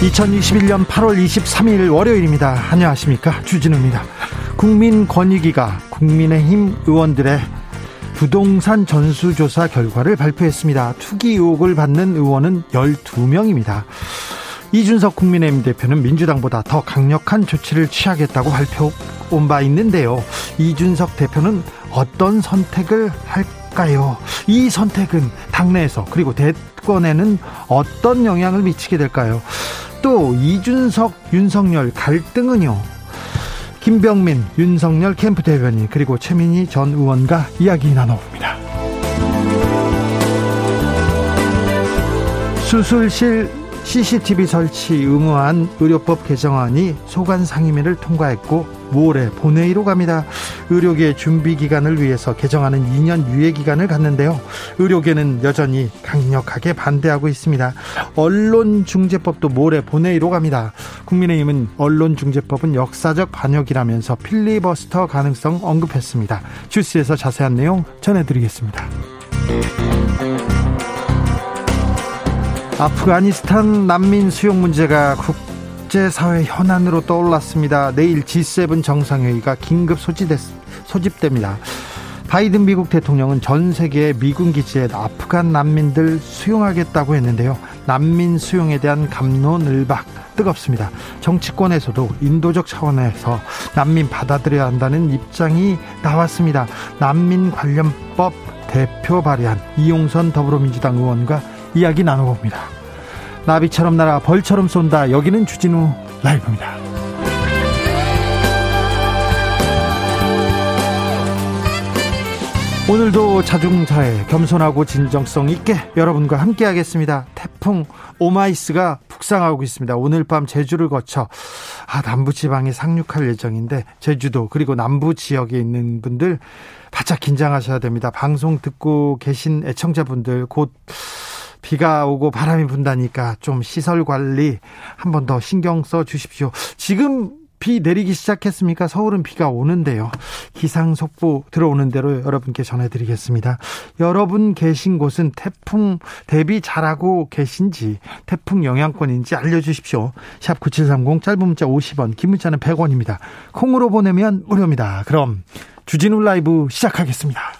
2021년 8월 23일 월요일입니다. 안녕하십니까. 주진우입니다. 국민권익위가 국민의힘 의원들의 부동산 전수조사 결과를 발표했습니다. 투기 의혹을 받는 의원은 12명입니다. 이준석 국민의힘 대표는 민주당보다 더 강력한 조치를 취하겠다고 발표 온 바 있는데요. 이준석 대표는 어떤 선택을 할까요? 이 선택은 당내에서 그리고 대권에는 어떤 영향을 미치게 될까요? 또 이준석, 윤석열 갈등은요. 김병민, 윤석열 캠프 대변인 그리고 최민희 전 의원과 이야기 나눠봅니다. 수술실 CCTV 설치 의무한 의료법 개정안이 소관 상임위를 통과했고 모레 본회의로 갑니다. 의료계 준비 기간을 위해서 개정하는 2년 유예 기간을 갖는데요. 의료계는 여전히 강력하게 반대하고 있습니다. 언론중재법도 모레 본회의로 갑니다. 국민의힘은 언론중재법은 역사적 반역이라면서 필리버스터 가능성 언급했습니다. 주스에서 자세한 내용 전해드리겠습니다. 아프가니스탄 난민 수용 문제가 국제사회 현안으로 떠올랐습니다. 내일 G7 정상회의가 긴급 소집됐, 소집됩니다. 바이든 미국 대통령은 전 세계 미군 기지에 아프간 난민들 수용하겠다고 했는데요. 난민 수용에 대한 감론을박 뜨겁습니다. 정치권에서도 인도적 차원에서 난민 받아들여야 한다는 입장이 나왔습니다. 난민 관련법 대표 발의한 이용선 더불어민주당 의원과 이야기 나눠봅니다. 나비처럼 날아 벌처럼 쏜다. 여기는 주진우 라이브입니다. 오늘도 자중자애 겸손하고 진정성 있게 여러분과 함께 하겠습니다. 태풍 오마이스가 북상하고 있습니다. 오늘 밤 제주를 거쳐 아, 남부 지방에 상륙할 예정인데 제주도 그리고 남부 지역에 있는 분들 바짝 긴장하셔야 됩니다. 방송 듣고 계신 애청자분들 곧 비가 오고 바람이 분다니까 좀 시설 관리 한 번 더 신경 써 주십시오. 지금 비 내리기 시작했습니까? 서울은 비가 오는데요. 기상 속보 들어오는 대로 여러분께 전해드리겠습니다. 여러분 계신 곳은 태풍 대비 잘하고 계신지 태풍 영향권인지 알려주십시오. 샵 9730 짧은 문자 50원 긴 문자는 100원입니다. 콩으로 보내면 무료입니다. 그럼 주진우 라이브 시작하겠습니다.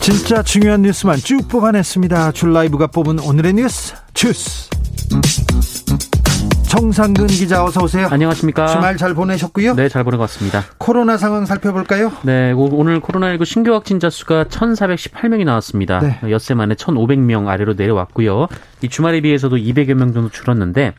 진짜 중요한 뉴스만 쭉 뽑아냈습니다. 줄 라이브가 뽑은 오늘의 뉴스 주스. 정상근 기자 어서 오세요. 안녕하십니까. 주말 잘 보내셨고요. 네, 잘 보낸 것 같습니다. 코로나 상황 살펴볼까요? 네, 오늘 코로나19 신규 확진자 수가 1,418명이 나왔습니다. 네. 엿새 만에 1,500명 아래로 내려왔고요. 이 주말에 비해서도 200여 명 정도 줄었는데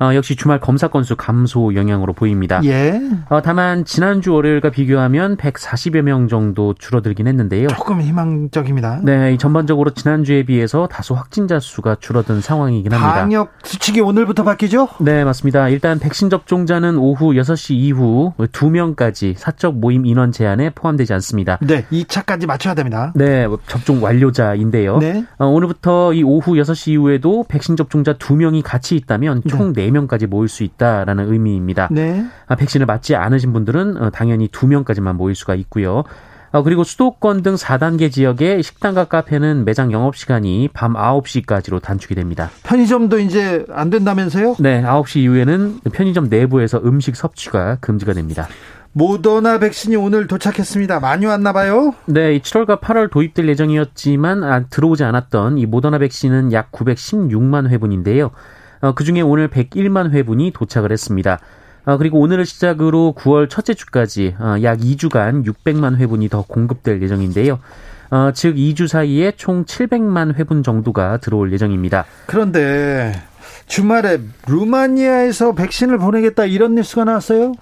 어, 역시 주말 검사 건수 감소 영향으로 보입니다. 예. 어, 다만 지난주 월요일과 비교하면 140여 명 정도 줄어들긴 했는데요. 조금 희망적입니다. 네, 전반적으로 지난주에 비해서 다소 확진자 수가 줄어든 상황이긴 합니다. 방역 수칙이 오늘부터 바뀌죠? 네, 맞습니다. 일단 백신 접종자는 오후 6시 이후 2명까지 사적 모임 인원 제한에 포함되지 않습니다. 네, 2차까지 맞춰야 됩니다. 네, 접종 완료자인데요. 네. 어, 오늘부터 이 오후 6시 이후에도 백신 접종자 2명이 같이 있다면 총 네. 4명까지 모일 수 있다라는 의미입니다. 네. 아, 백신을 맞지 않으신 분들은 어, 당연히 2명까지만 모일 수가 있고요. 어, 그리고 수도권 등 4단계 지역의 식당과 카페는 매장 영업 시간이 밤 9시까지로 단축이 됩니다. 편의점도 이제 안 된다면서요? 네, 9시 이후에는 편의점 내부에서 음식 섭취가 금지가 됩니다. 모더나 백신이 오늘 도착했습니다. 많이 왔나 봐요? 네, 7월과 8월 도입될 예정이었지만 아, 들어오지 않았던 이 모더나 백신은 약 916만 회분인데요. 어, 그중에 오늘 101만 회분이 도착을 했습니다. 어, 그리고 오늘을 시작으로 9월 첫째 주까지 어, 약 2주간 600만 회분이 더 공급될 예정인데요. 어, 즉 2주 사이에 총 700만 회분 정도가 들어올 예정입니다. 그런데 주말에 루마니아에서 백신을 보내겠다 이런 뉴스가 나왔어요?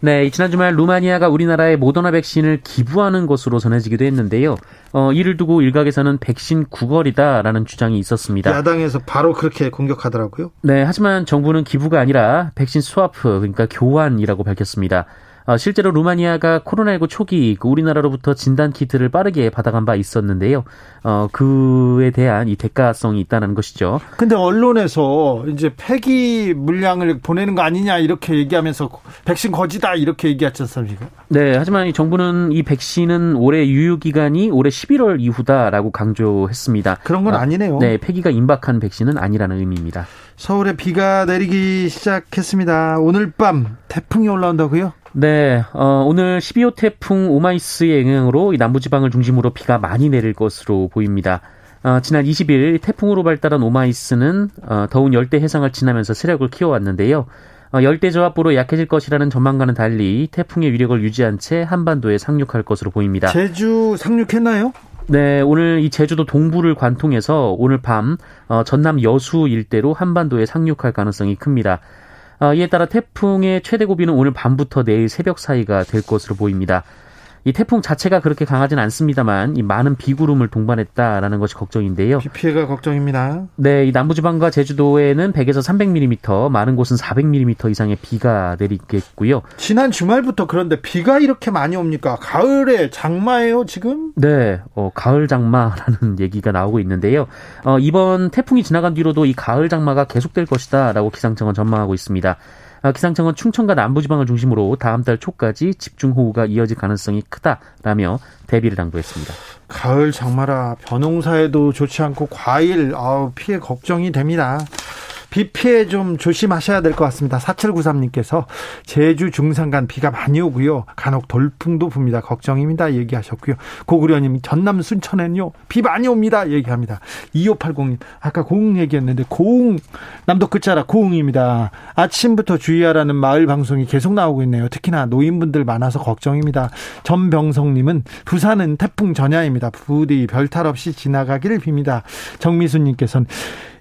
네, 지난 주말 루마니아가 우리나라에 모더나 백신을 기부하는 것으로 전해지기도 했는데요. 어, 이를 두고 일각에서는 백신 구걸이다라는 주장이 있었습니다. 야당에서 바로 그렇게 공격하더라고요. 네, 하지만 정부는 기부가 아니라 백신 스와프, 그러니까 교환이라고 밝혔습니다. 어, 실제로 루마니아가 코로나19 초기 그 우리나라로부터 진단 키트를 빠르게 받아간 바 있었는데요. 어, 그에 대한 이 대가성이 있다는 것이죠. 근데 언론에서 이제 폐기 물량을 보내는 거 아니냐 이렇게 얘기하면서 백신 거지다 이렇게 얘기하지 않습니까? 네, 하지만 이 정부는 이 백신은 올해 유효 기간이 올해 11월 이후다라고 강조했습니다. 그런 건 아, 아니네요. 네, 폐기가 임박한 백신은 아니라는 의미입니다. 서울에 비가 내리기 시작했습니다. 오늘 밤 태풍이 올라온다고요? 네, 어, 오늘 12호 태풍 오마이스의 영향으로 남부지방을 중심으로 비가 많이 내릴 것으로 보입니다. 어, 지난 20일 태풍으로 발달한 오마이스는 어, 더운 열대 해상을 지나면서 세력을 키워왔는데요. 어, 열대 저압부로 약해질 것이라는 전망과는 달리 태풍의 위력을 유지한 채 한반도에 상륙할 것으로 보입니다. 제주 상륙했나요? 네, 오늘 이 제주도 동부를 관통해서 오늘 밤 어, 전남 여수 일대로 한반도에 상륙할 가능성이 큽니다. 어, 이에 따라 태풍의 최대 고비는 오늘 밤부터 내일 새벽 사이가 될 것으로 보입니다. 이 태풍 자체가 그렇게 강하지는 않습니다만 이 많은 비구름을 동반했다라는 것이 걱정인데요. 비 피해가 걱정입니다. 네, 이 남부지방과 제주도에는 100에서 300mm, 많은 곳은 400mm 이상의 비가 내리겠고요. 지난 주말부터 그런데 비가 이렇게 많이 옵니까? 가을에 장마예요, 지금? 네, 어, 가을 장마라는 얘기가 나오고 있는데요. 어, 이번 태풍이 지나간 뒤로도 이 가을 장마가 계속될 것이다라고 기상청은 전망하고 있습니다. 아, 기상청은 충청과 남부지방을 중심으로 다음 달 초까지 집중호우가 이어질 가능성이 크다라며 대비를 당부했습니다. 가을 장마라 벼농사에도 좋지 않고 과일 아우 피해 걱정이 됩니다. 비 피해 좀 조심하셔야 될 것 같습니다. 4793님께서 제주 중산간 비가 많이 오고요. 간혹 돌풍도 붑니다. 걱정입니다. 얘기하셨고요. 고구려님 전남 순천에는요. 비 많이 옵니다. 얘기합니다. 2580님 아까 고흥 얘기했는데 고흥 남도 끝자락 고흥입니다. 아침부터 주의하라는 마을 방송이 계속 나오고 있네요. 특히나 노인분들 많아서 걱정입니다. 전병성님은 부산은 태풍 전야입니다. 부디 별탈 없이 지나가기를 빕니다. 정미수님께서는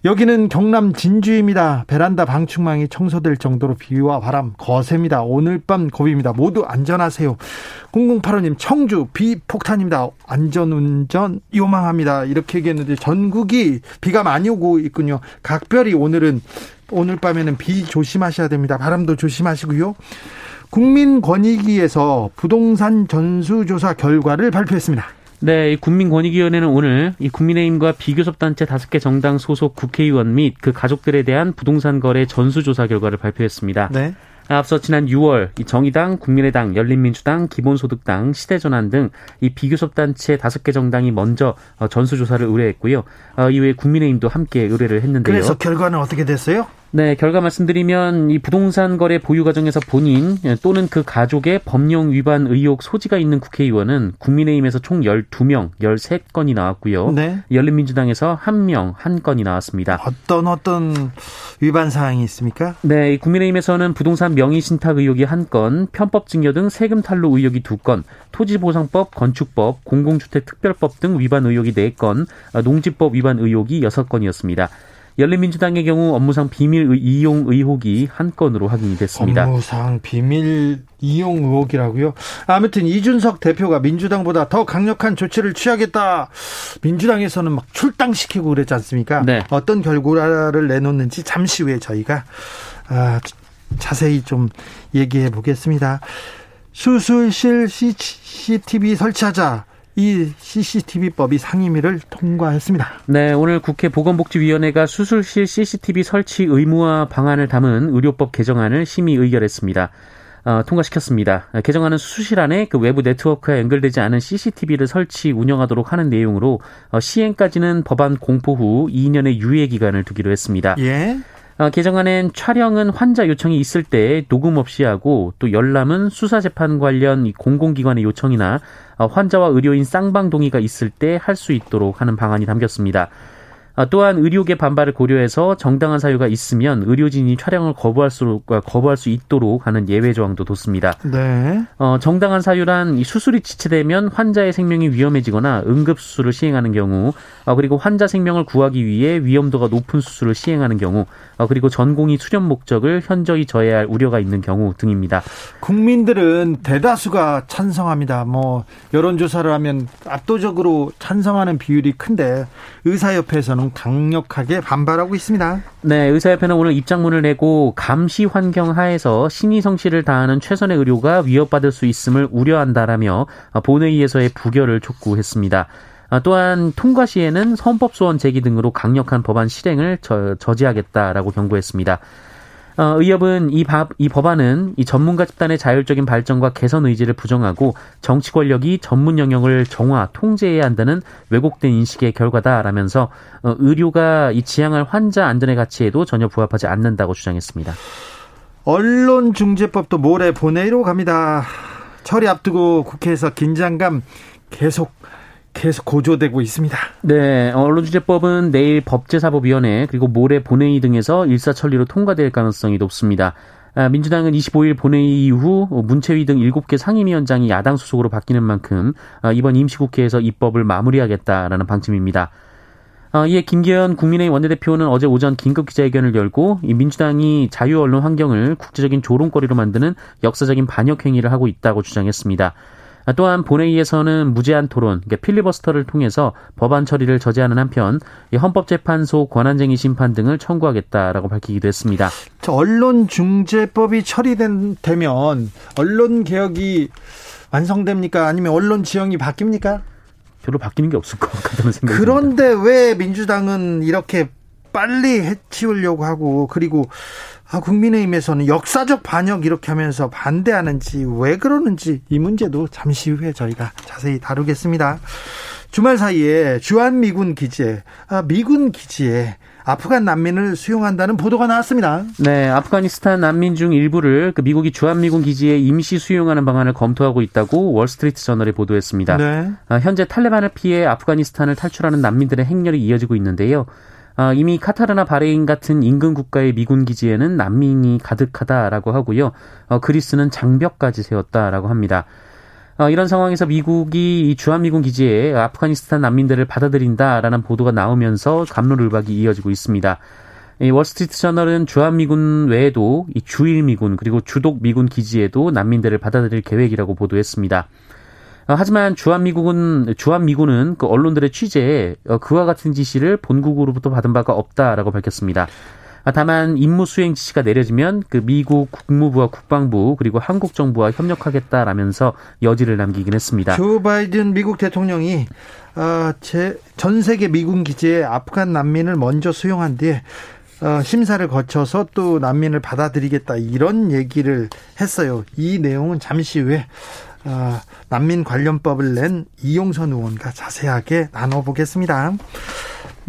여기는 경남 진주입니다. 베란다 방충망이 청소될 정도로 비와 바람 거셉니다. 오늘 밤 고비입니다. 모두 안전하세요. 0085님 청주 비폭탄입니다. 안전운전 요망합니다. 이렇게 얘기했는데 전국이 비가 많이 오고 있군요. 각별히 오늘은 오늘 밤에는 비 조심하셔야 됩니다. 바람도 조심하시고요. 국민권익위에서 부동산 전수조사 결과를 발표했습니다. 네, 이 국민권익위원회는 오늘 이 국민의힘과 비교섭단체 다섯 개 정당 소속 국회의원 및 그 가족들에 대한 부동산 거래 전수조사 결과를 발표했습니다. 네. 앞서 지난 6월 이 정의당, 국민의당, 열린민주당, 기본소득당, 시대전환 등 이 비교섭단체 다섯 개 정당이 먼저 어, 전수조사를 의뢰했고요. 어, 이외에 국민의힘도 함께 의뢰를 했는데요. 그래서 결과는 어떻게 됐어요? 네, 결과 말씀드리면 이 부동산 거래 보유 과정에서 본인 또는 그 가족의 법령 위반 의혹 소지가 있는 국회의원은 국민의힘에서 총 12명, 13건이 나왔고요. 네. 열린민주당에서 1명, 1건이 나왔습니다. 어떤 어떤 위반 사항이 있습니까? 네, 국민의힘에서는 부동산 명의 신탁 의혹이 1건, 편법 증여 등 세금 탈루 의혹이 2건, 토지보상법, 건축법, 공공주택 특별법 등 위반 의혹이 4건, 농지법 위반 의혹이 6건이었습니다. 열린민주당의 경우 업무상 비밀 이용 의혹이 한 건으로 확인이 됐습니다. 업무상 비밀 이용 의혹이라고요? 아무튼 이준석 대표가 민주당보다 더 강력한 조치를 취하겠다. 민주당에서는 막 출당시키고 그랬지 않습니까? 네. 어떤 결과를 내놓는지 잠시 후에 저희가 아, 자세히 좀 얘기해 보겠습니다. 수술실 CCTV 설치하자. 이 CCTV법이 상임위를 통과했습니다. 네, 오늘 국회 보건복지위원회가 수술실 CCTV 설치 의무화 방안을 담은 의료법 개정안을 심의 의결했습니다. 어, 통과시켰습니다. 개정안은 수술실 안에 그 외부 네트워크와 연결되지 않은 CCTV를 설치 운영하도록 하는 내용으로 어, 시행까지는 법안 공포 후 2년의 유예 기간을 두기로 했습니다. 예. 어, 개정안엔 촬영은 환자 요청이 있을 때 녹음 없이 하고 또 열람은 수사 재판 관련 공공기관의 요청이나 어, 환자와 의료인 쌍방 동의가 있을 때 할 수 있도록 하는 방안이 담겼습니다. 아, 또한 의료계 반발을 고려해서 정당한 사유가 있으면 의료진이 촬영을 거부할 수 거부할 수 있도록 하는 예외 조항도 뒀습니다. 네. 어, 정당한 사유란 수술이 지체되면 환자의 생명이 위험해지거나 응급 수술을 시행하는 경우, 어, 그리고 환자 생명을 구하기 위해 위험도가 높은 수술을 시행하는 경우, 어, 그리고 전공의 수련 목적을 현저히 저해할 우려가 있는 경우 등입니다. 국민들은 대다수가 찬성합니다. 뭐 여론조사를 하면 압도적으로 찬성하는 비율이 큰데 의사협회에서는 강력하게 반발하고 있습니다. 네, 의사협회는 오늘 입장문을 내고 감시 환경 하에서 신의 성실을 다하는 최선의 의료가 위협받을 수 있음을 우려한다라며 본회의에서의 부결을 촉구했습니다. 또한 통과 시에는 헌법 소원 제기 등으로 강력한 법안 실행을 저, 저지하겠다라고 경고했습니다. 어, 의협은 이, 바, 이 법안은 이 전문가 집단의 자율적인 발전과 개선 의지를 부정하고 정치 권력이 전문 영역을 정화, 통제해야 한다는 왜곡된 인식의 결과다라면서 어, 의료가 이 지향할 환자 안전의 가치에도 전혀 부합하지 않는다고 주장했습니다. 언론중재법도 모레 본회의로 갑니다. 처리 앞두고 국회에서 긴장감 계속 계속 고조되고 있습니다. 네, 언론주재법은 내일 법제사법위원회 그리고 모레 본회의 등에서 일사천리로 통과될 가능성이 높습니다. 아, 민주당은 25일 본회의 이후 문체위 등 7개 상임위원장이 야당 소속으로 바뀌는 만큼 아, 이번 임시국회에서 입법을 마무리하겠다라는 방침입니다. 아, 이에 김기현 국민의힘 원내대표는 어제 오전 긴급 기자회견을 열고 민주당이 자유언론 환경을 국제적인 조롱거리로 만드는 역사적인 반역 행위를 하고 있다고 주장했습니다. 또한 본회의에서는 무제한 토론, 그러니까 필리버스터를 통해서 법안 처리를 저지하는 한편 헌법재판소 권한쟁의 심판 등을 청구하겠다라고 밝히기도 했습니다. 언론중재법이 처리되면 언론 개혁이 완성됩니까? 아니면 언론 지형이 바뀝니까? 별로 바뀌는 게 없을 것 같다는 생각이 그런데 듭니다. 왜 민주당은 이렇게 빨리 해치우려고 하고 그리고 아, 국민의힘에서는 역사적 반역 이렇게 하면서 반대하는지 왜 그러는지 이 문제도 잠시 후에 저희가 자세히 다루겠습니다. 주말 사이에 주한 미군 기지에 아, 미군 기지에 아프간 난민을 수용한다는 보도가 나왔습니다. 네, 아프가니스탄 난민 중 일부를 그 미국이 주한미군 기지에 임시 수용하는 방안을 검토하고 있다고 월스트리트 저널이 보도했습니다. 네. 아, 현재 탈레반을 피해 아프가니스탄을 탈출하는 난민들의 행렬이 이어지고 있는데요. 어, 이미 카타르나 바레인 같은 인근 국가의 미군 기지에는 난민이 가득하다라고 하고요. 어, 그리스는 장벽까지 세웠다라고 합니다. 어, 이런 상황에서 미국이 이 주한미군 기지에 아프가니스탄 난민들을 받아들인다라는 보도가 나오면서 갑론을박이 이어지고 있습니다. 이 월스트리트 저널은 주한미군 외에도 이 주일미군 그리고 주독 미군 기지에도 난민들을 받아들일 계획이라고 보도했습니다. 어, 하지만 주한미국은 주한미군은 그 언론들의 취재에 어, 그와 같은 지시를 본국으로부터 받은 바가 없다라고 밝혔습니다. 아, 다만 임무 수행 지시가 내려지면 그 미국 국무부와 국방부 그리고 한국 정부와 협력하겠다라면서 여지를 남기긴 했습니다. 조 바이든 미국 대통령이 어, 전 세계 미군 기지에 아프간 난민을 먼저 수용한 뒤에 어, 심사를 거쳐서 또 난민을 받아들이겠다 이런 얘기를 했어요. 이 내용은 잠시 후에 어, 난민 관련법을 낸 이용선 의원과 자세하게 나눠보겠습니다.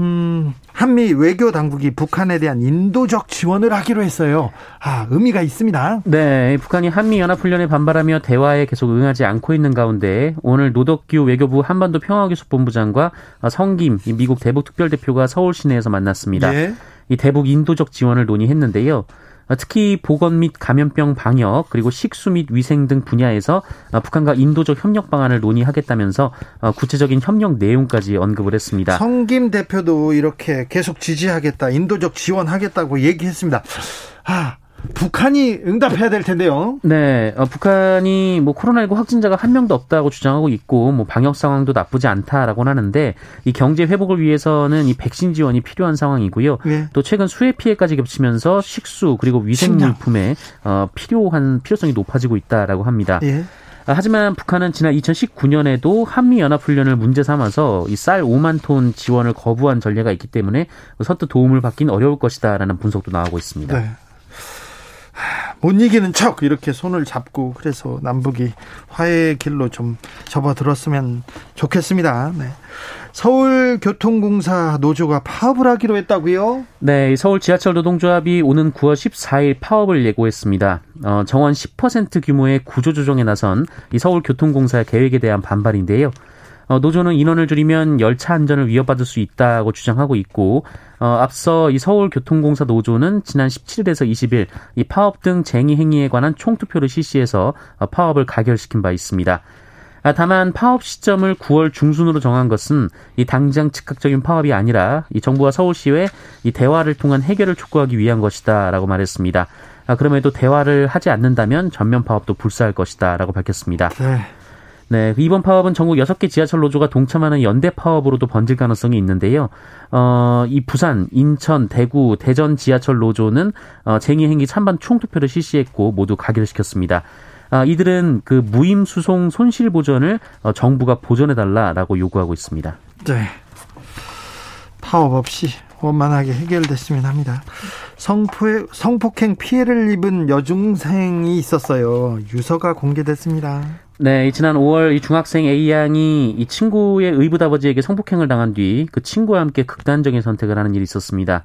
음, 한미 외교 당국이 북한에 대한 인도적 지원을 하기로 했어요. 아, 의미가 있습니다. 네, 북한이 한미 연합훈련에 반발하며 대화에 계속 응하지 않고 있는 가운데 오늘 노덕규 외교부 한반도 평화교섭 본부장과 성김 미국 대북 특별대표가 서울 시내에서 만났습니다. 예. 이 대북 인도적 지원을 논의했는데요. 어, 특히 보건 및 감염병 방역 그리고 식수 및 위생 등 분야에서 어, 북한과 인도적 협력 방안을 논의하겠다면서 어, 구체적인 협력 내용까지 언급을 했습니다. 성김 대표도 이렇게 계속 지지하겠다, 인도적 지원하겠다고 얘기했습니다. 아, 북한이 응답해야 될 텐데요. 네, 어, 북한이 뭐 코로나19 확진자가 한 명도 없다고 주장하고 있고 뭐 방역 상황도 나쁘지 않다라고 하는데 이 경제 회복을 위해서는 이 백신 지원이 필요한 상황이고요. 네. 또 최근 수해 피해까지 겹치면서 식수 그리고 위생 물품에 어, 필요한 필요성이 높아지고 있다라고 합니다. 네. 하지만 북한은 지난 2019년에도 한미 연합 훈련을 문제 삼아서 이 쌀 5만 톤 지원을 거부한 전례가 있기 때문에 선뜻 도움을 받긴 어려울 것이다라는 분석도 나오고 있습니다. 네. 못 이기는 척 이렇게 손을 잡고 그래서 남북이 화해의 길로 좀 접어들었으면 좋겠습니다. 네. 서울교통공사 노조가 파업을 하기로 했다고요? 네, 서울 지하철 노동조합이 오는 9월 14일 파업을 예고했습니다. 어, 정원 10% 규모의 구조조정에 나선 이 서울교통공사 계획에 대한 반발인데요. 어, 노조는 인원을 줄이면 열차 안전을 위협받을 수 있다고 주장하고 있고 어, 앞서 이 서울교통공사 노조는 지난 17일에서 20일 이 파업 등 쟁의 행위에 관한 총투표를 실시해서 어, 파업을 가결시킨 바 있습니다. 아, 다만 파업 시점을 9월 중순으로 정한 것은 이 당장 즉각적인 파업이 아니라 이 정부와 서울시의 이 대화를 통한 해결을 촉구하기 위한 것이다라고 말했습니다. 아, 그럼에도 대화를 하지 않는다면 전면 파업도 불사할 것이다라고 밝혔습니다. 네. 네, 이번 파업은 전국 6개 지하철 노조가 동참하는 연대 파업으로도 번질 가능성이 있는데요. 어, 이 부산, 인천, 대구, 대전 지하철 노조는 어, 쟁의 행위 찬반 총투표를 실시했고 모두 가결 시켰습니다. 아, 이들은 그 무임 수송 손실 보전을 어, 정부가 보전해 달라라고 요구하고 있습니다. 네. 파업 없이 원만하게 해결됐으면 합니다. 성포 성폭행 피해를 입은 여중생이 있었어요. 유서가 공개됐습니다. 네, 지난 5월 이 중학생 A 양이 이 친구의 의붓 아버지에게 성폭행을 당한 뒤 그 친구와 함께 극단적인 선택을 하는 일이 있었습니다.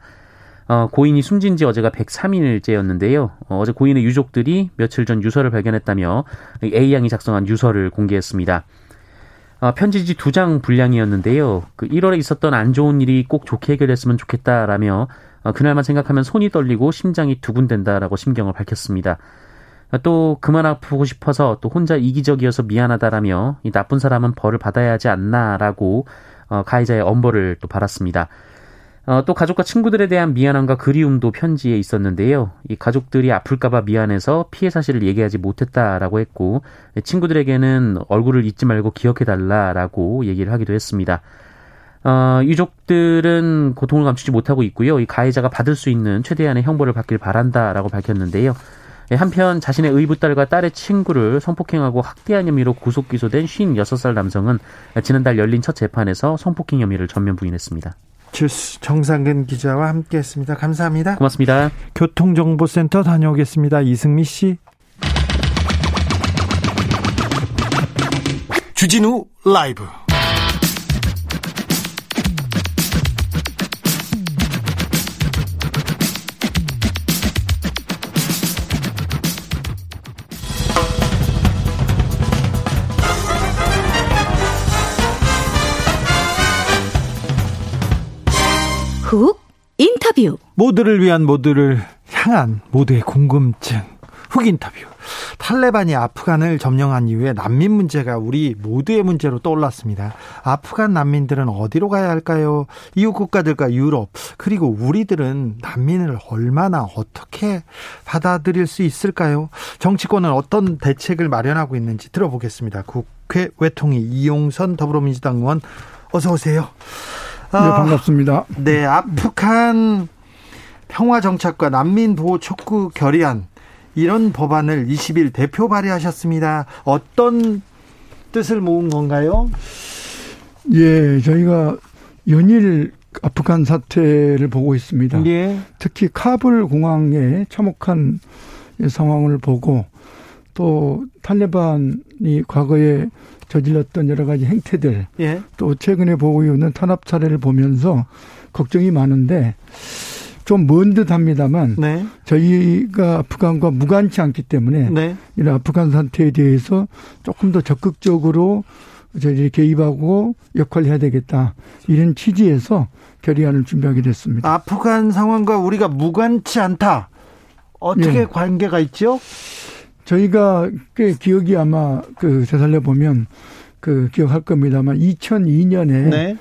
어, 고인이 숨진 지 어제가 103일째였는데요. 어, 어제 고인의 유족들이 며칠 전 유서를 발견했다며 A 양이 작성한 유서를 공개했습니다. 어, 편지지 두 장 분량이었는데요. 그 1월에 있었던 안 좋은 일이 꼭 좋게 해결했으면 좋겠다라며 어, 그날만 생각하면 손이 떨리고 심장이 두근댄다라고 심경을 밝혔습니다. 또 그만 아프고 싶어서 또 혼자 이기적이어서 미안하다라며 이 나쁜 사람은 벌을 받아야 하지 않나라고 어, 가해자의 엄벌을 또 받았습니다. 어, 또 가족과 친구들에 대한 미안함과 그리움도 편지에 있었는데요. 이 가족들이 아플까봐 미안해서 피해 사실을 얘기하지 못했다라고 했고 친구들에게는 얼굴을 잊지 말고 기억해달라라고 얘기를 하기도 했습니다. 어, 유족들은 고통을 감추지 못하고 있고요. 이 가해자가 받을 수 있는 최대한의 형벌을 받길 바란다라고 밝혔는데요. 예, 한편 자신의 의붓딸과 딸의 친구를 성폭행하고 학대한 혐의로 구속 기소된 56살 남성은 지난달 열린 첫 재판에서 성폭행 혐의를 전면 부인했습니다. 주스 정상근 기자와 함께했습니다. 감사합니다. 고맙습니다. 교통정보센터 다녀오겠습니다. 이승미 씨. 주진우 라이브. 인터뷰. 모두를 위한 모두를 향한 모두의 궁금증. 훅 인터뷰. 탈레반이 아프간을 점령한 이후에 난민 문제가 우리 모두의 문제로 떠올랐습니다. 아프간 난민들은 어디로 가야 할까요? 이웃 국가들과 유럽 그리고 우리들은 난민을 얼마나 어떻게 받아들일 수 있을까요? 정치권은 어떤 대책을 마련하고 있는지 들어보겠습니다. 국회 외통위 이용선 더불어민주당 의원 어서 오세요. 네, 반갑습니다. 네, 아프간 평화 정착과 난민 보호 촉구 결의안 이런 법안을 20일 대표 발의하셨습니다. 어떤 뜻을 모은 건가요? 예, 저희가 연일 아프간 사태를 보고 있습니다. 예. 특히 카불 공항에 참혹한 상황을 보고 또 탈레반이 과거에 저질렀던 여러 가지 행태들 예. 또 최근에 보고 있는 탄압 사례를 보면서 걱정이 많은데 좀 먼 듯합니다만 네. 저희가 아프간과 무관치 않기 때문에 네. 이런 아프간 상태에 대해서 조금 더 적극적으로 저희들이 개입하고 역할을 해야 되겠다 이런 취지에서 결의안을 준비하게 됐습니다. 아프간 상황과 우리가 무관치 않다. 어떻게 예. 관계가 있죠? 저희가 꽤 기억이 아마 그 되살려 보면 그 기억할 겁니다만 2002년에 네.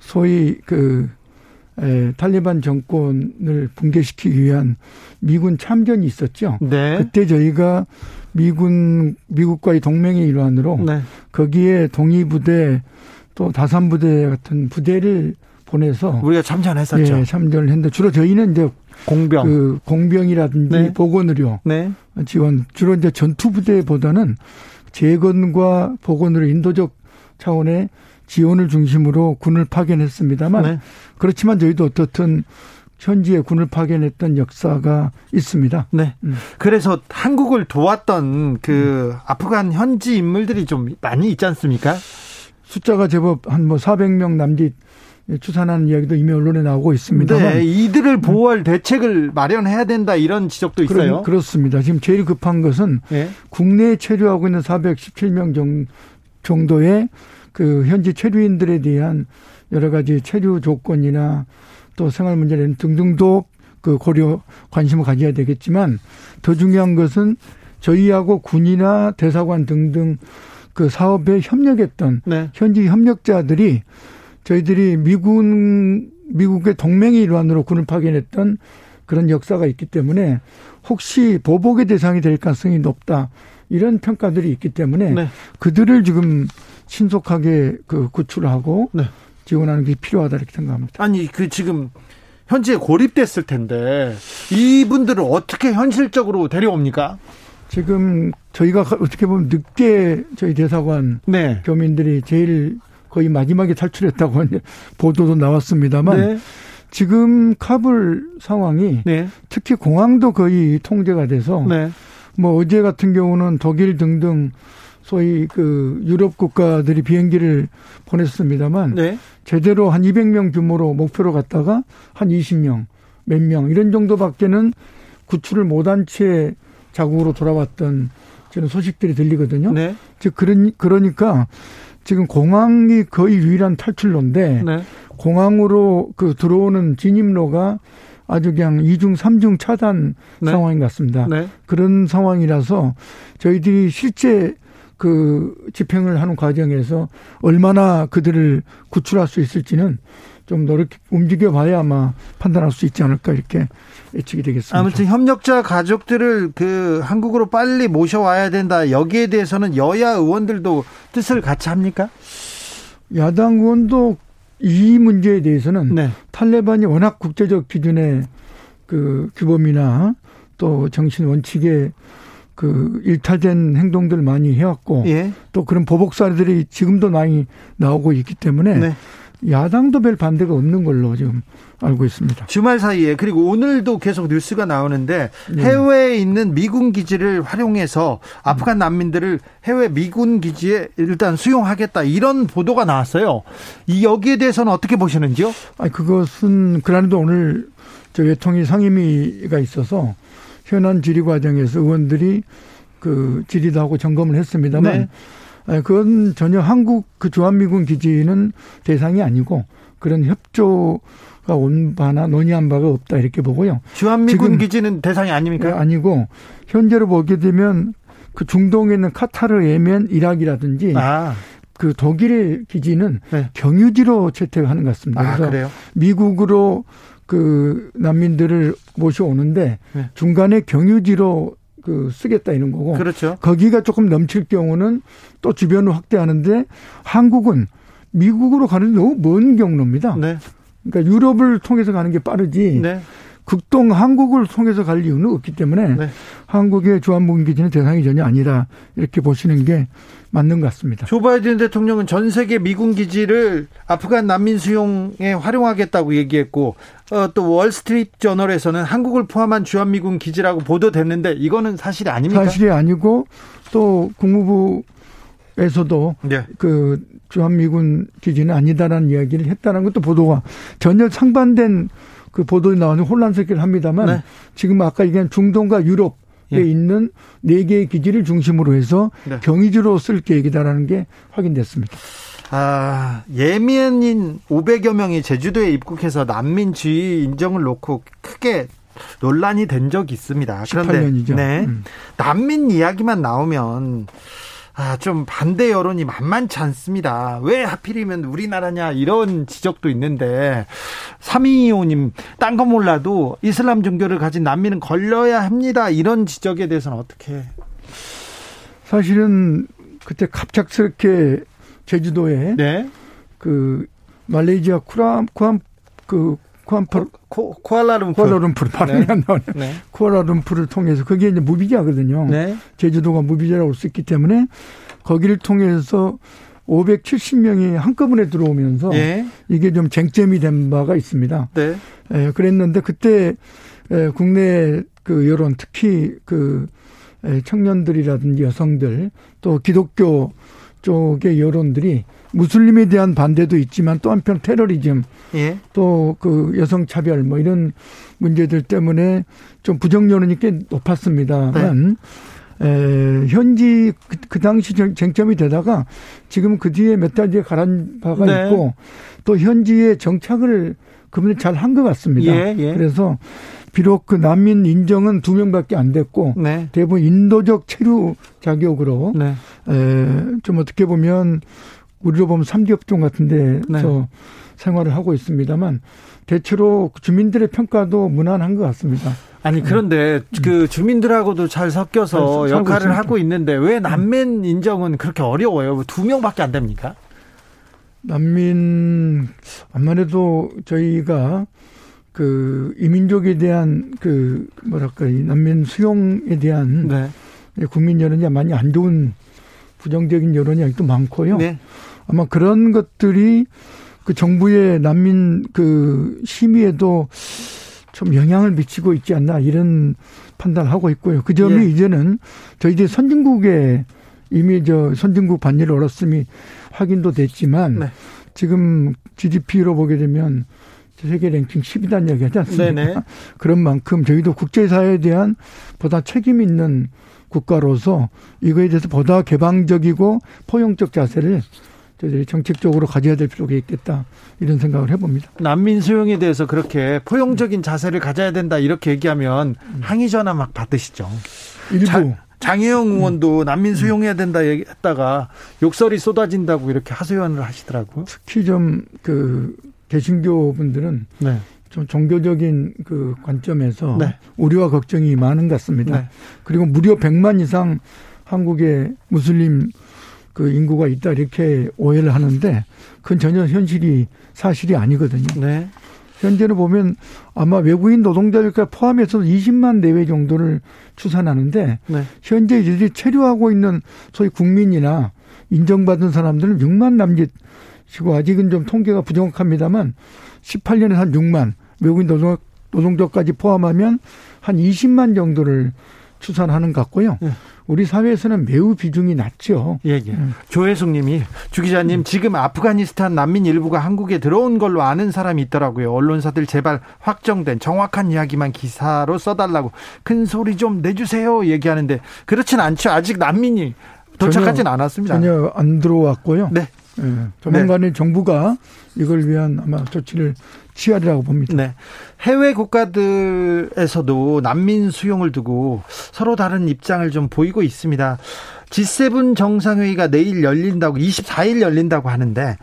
소위 그 에, 탈리반 정권을 붕괴시키기 위한 미군 참전이 있었죠. 네. 그때 저희가 미군 미국과의 동맹의 일환으로 네. 거기에 동의부대 또 다산부대 같은 부대를 보내서 우리가 참전했었죠. 예, 참전을 했는데 주로 저희는 이제 공병 그 공병이라든지 네. 보건의료 네. 지원 주로 이제 전투 부대보다는 재건과 보건의료 인도적 차원의 지원을 중심으로 군을 파견했습니다만 네. 그렇지만 저희도 어떻든 현지에 군을 파견했던 역사가 있습니다. 네. 음. 그래서 한국을 도왔던 그 음. 아프간 현지 인물들이 좀 많이 있지 않습니까? 숫자가 제법 한 뭐 400명 남짓 추산하는 이야기도 이미 언론에 나오고 있습니다. 네, 이들을 보호할 음. 대책을 마련해야 된다 이런 지적도 있어요. 그렇, 습니다 지금 제일 급한 것은 네. 국내에 체류하고 있는 417명 정도의 그 현지 체류인들에 대한 여러 가지 체류 조건이나 또 생활 문제 등등도 그 고려 관심을 가져야 되겠지만 더 중요한 것은 저희하고 군이나 대사관 등등 그 사업에 협력했던 네. 현지 협력자들이 저희들이 미군 미국의 동맹의 일환으로 군을 파견했던 그런 역사가 있기 때문에 혹시 보복의 대상이 될 가능성이 높다 이런 평가들이 있기 때문에 네. 그들을 지금 신속하게 그 구출하고 네. 지원하는 게 필요하다 이렇게 생각합니다. 아니 그 지금 현지에 고립됐을 텐데 이분들을 어떻게 현실적으로 데려옵니까? 지금 저희가 어떻게 보면 늦게 저희 대사관 네. 교민들이 제일 거의 마지막에 탈출했다고 보도도 나왔습니다만 네. 지금 카불 상황이 네. 특히 공항도 거의 통제가 돼서 네. 뭐 어제 같은 경우는 독일 등등 소위 그 유럽 국가들이 비행기를 보냈습니다만 네. 제대로 한 200명 규모로 목표로 갔다가 한 20명, 몇 명 이런 정도밖에는 구출을 못한 채 자국으로 돌아왔던 저는 소식들이 들리거든요. 네. 즉 그런 그러니까 지금 공항이 거의 유일한 탈출로인데 네. 공항으로 그 들어오는 진입로가 아주 그냥 이중삼중 차단 네. 상황인 것 같습니다. 네. 그런 상황이라서 저희들이 실제 그 집행을 하는 과정에서 얼마나 그들을 구출할 수 있을지는 좀 노력 움직여 봐야 아마 판단할 수 있지 않을까 이렇게 예측이 되겠습니다. 아무튼 협력자 가족들을 그 한국으로 빨리 모셔와야 된다. 여기에 대해서는 여야 의원들도 뜻을 같이 합니까? 야당 의원도 이 문제에 대해서는 네. 탈레반이 워낙 국제적 기준의 그 규범이나 또 정신 원칙에 그 일탈된 행동들 많이 해왔고 예. 또 그런 보복 사례들이 지금도 많이 나오고 있기 때문에 네. 야당도 별 반대가 없는 걸로 지금 알고 있습니다. 주말 사이에 그리고 오늘도 계속 뉴스가 나오는데 네. 해외에 있는 미군 기지를 활용해서 아프간 난민들을 해외 미군 기지에 일단 수용하겠다 이런 보도가 나왔어요. 이 여기에 대해서는 어떻게 보시는지요? 아 그것은 그날도 오늘 저 외통위 상임위가 있어서 현안 질의 과정에서 의원들이 그 질의도 하고 점검을 했습니다만 네. 그건 전혀 한국 그 주한미군 기지는 대상이 아니고 그런 협조가 온 바나 논의한 바가 없다 이렇게 보고요. 주한미군 기지는 대상이 아닙니까? 네, 아니고 현재로 보게 되면 그 중동에 있는 카타르, 예멘, 이락이라든지 아. 그 독일 기지는 네. 경유지로 채택하는 것 같습니다. 아, 그래서 그래요? 미국으로 그 난민들을 모셔오는데 네. 중간에 경유지로 그 쓰겠다 이런 거고. 그렇죠. 거기가 조금 넘칠 경우는 또 주변을 확대하는데 한국은 미국으로 가는 너무 먼 경로입니다. 네. 그러니까 유럽을 통해서 가는 게 빠르지. 네. 극동 한국을 통해서 갈 이유는 없기 때문에 네. 한국의 주한무기지는 대상이 전혀 아니다 이렇게 보시는 게 맞는 것 같습니다. 조 바이든 대통령은 전 세계 미군 기지를 아프간 난민 수용에 활용하겠다고 얘기했고 어, 또 월스트리트 저널에서는 한국을 포함한 주한미군 기지라고 보도됐는데 이거는 사실이 아닙니까? 사실이 아니고 또 국무부 에서도 네. 그 주한미군 기지는 아니다라는 이야기를 했다는 것도 보도가 전혀 상반된 그 보도에 나오는 혼란스럽긴 합니다만 네. 지금 아까 얘기한 중동과 유럽 에 예. 있는 네 개의 기지를 중심으로 해서 네. 경위지로 쓸 계획이다라는 게 확인됐습니다. 아, 예멘인 500여 명이 제주도에 입국해서 난민 지위 인정을 놓고 크게 논란이 된 적이 있습니다. 그런데 18년이죠. 네. 음. 난민 이야기만 나오면 아, 좀 반대 여론이 만만치 않습니다. 왜 하필이면 우리나라냐 이런 지적도 있는데 3225님 딴 거 몰라도 이슬람 종교를 가진 난민은 걸려야 합니다. 이런 지적에 대해서는 어떻게 사실은 그때 갑작스럽게 제주도에 네. 그 말레이시아 쿠람 쿠암 그 쿠암프 코, 쿠알라룸푸 쿠알라룸푸르 발음이 네. 안 나오네. 네. 쿠알라룸푸를 통해서 그게 이제 무비자거든요. 네. 제주도가 무비자라고 쓸수 있기 때문에 거기를 통해서 570명이 한꺼번에 들어오면서 예. 이게 좀 쟁점이 된 바가 있습니다. 네. 예, 그랬는데 그때 예, 국내 그 여론 특히 그 예, 청년들이라든지 여성들 또 기독교 쪽의 여론들이 무슬림에 대한 반대도 있지만 또 한편 테러리즘 예. 또그 여성 차별 뭐 이런 문제들 때문에 좀 부정 여론이 꽤 높았습니다만 네. 에, 현지 그, 그, 당시 쟁점이 되다가 지금 그 뒤에 몇 달 뒤에 가란 바가 네. 있고 또 현지에 정착을 그분이 잘 한 것 같습니다. 예, 예. 그래서 비록 그 난민 인정은 두 명밖에 안 됐고 네. 대부분 인도적 체류 자격으로 네. 에, 좀 어떻게 보면 우리로 보면 삼기업종 같은 데서 네. 생활을 하고 있습니다만 대체로 주민들의 평가도 무난한 것 같습니다. 아니 그런데 음. 그 주민들하고도 잘 섞여서 잘, 역할을. 하고 있는데 왜 난민 인정은 그렇게 어려워요? 두 명밖에 안 됩니까? 난민 아무래도 저희가 그 이민족에 대한 그 뭐랄까 이 난민 수용에 대한 네. 국민 여론이 많이 안 좋은 부정적인 여론이 아직도 많고요. 네. 아마 그런 것들이 그 정부의 난민 그 심의에도 좀 영향을 미치고 있지 않나 이런 판단을 하고 있고요. 그 점이 예. 이제는 저희들이 선진국에 이미 저 선진국 반열을 얻었음이 확인도 됐지만 네. 지금 GDP로 보게 되면 세계 랭킹 10위단 얘기하지 않습니까? 네네. 그런 만큼 저희도 국제사회에 대한 보다 책임 있는 국가로서 이거에 대해서 보다 개방적이고 포용적 자세를 저희들이 정책적으로 가져야 될 필요가 있겠다 이런 생각을 해봅니다. 난민 수용에 대해서 그렇게 포용적인 자세를 가져야 된다 이렇게 얘기하면 항의 전화 막 받으시죠. 일부 자, 장혜영 의원도 음. 난민 수용해야 된다 얘기했다가 욕설이 쏟아진다고 이렇게 하소연을 하시더라고요. 특히 좀 그 개신교 분들은 네. 좀 종교적인 그 관점에서 네. 우려와 걱정이 많은 것 같습니다. 네. 그리고 무려 100만 이상 한국의 무슬림 그 인구가 있다 이렇게 오해를 하는데 그건 전혀 현실이 사실이 아니거든요. 네. 현재는 보면 아마 외국인 노동자들과 포함해서 20만 내외 정도를 추산하는데 네. 현재 이들이 체류하고 있는 소위 국민이나 인정받은 사람들은 6만 남짓이고 아직은 좀 통계가 부정확합니다만 18년에 한 6만 외국인 노동, 노동자까지 포함하면 한 20만 정도를 추산하는 것 같고요. 네. 우리 사회에서는 매우 비중이 낮죠. 예, 예. 음. 조혜숙 님이 주 기자님 음. 지금 아프가니스탄 난민 일부가 한국에 들어온 걸로 아는 사람이 있더라고요. 언론사들 제발 확정된 정확한 이야기만 기사로 써달라고 큰 소리 좀 내주세요 얘기하는데 그렇진 않죠. 아직 난민이 도착하진 않았습니다. 전혀 안 들어왔고요. 네. 예, 조만간에 네. 정부가 이걸 위한 아마 조치를 취하리라고 봅니다. 네. 해외 국가들에서도 난민 수용을 두고 서로 다른 입장을 좀 보이고 있습니다. G7 정상회의가 내일 열린다고 24일 열린다고 하는데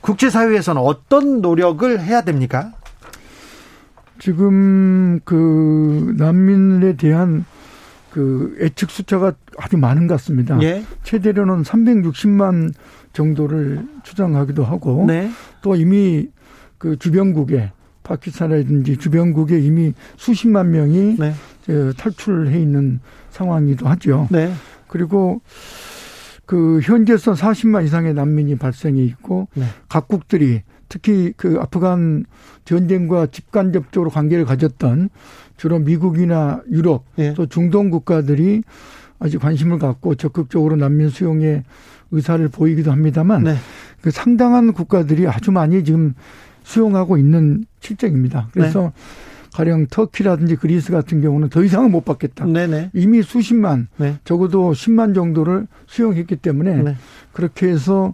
국제사회에서는 어떤 노력을 해야 됩니까? 지금 그 난민에 대한 그 예측 숫자가 아주 많은 것 같습니다. 예? 최대로는 360만 정도를 추정하기도 하고 네. 또 이미 그 주변국에 파키스탄이라든지 주변국에 이미 수십만 명이 네. 탈출해 있는 상황이기도 하죠. 네. 그리고 그 현재선 40만 이상의 난민이 발생해 있고 네. 각국들이 특히 그 아프간 전쟁과 직간접적으로 관계를 가졌던 주로 미국이나 유럽 네. 또 중동 국가들이 아주 관심을 갖고 적극적으로 난민 수용에 의사를 보이기도 합니다만 네. 그 상당한 국가들이 아주 많이 지금 수용하고 있는 실정입니다. 그래서 네. 가령 터키라든지 그리스 같은 경우는 더 이상은 못 받겠다. 네네. 이미 수십만, 네. 적어도 10만 정도를 수용했기 때문에 네. 그렇게 해서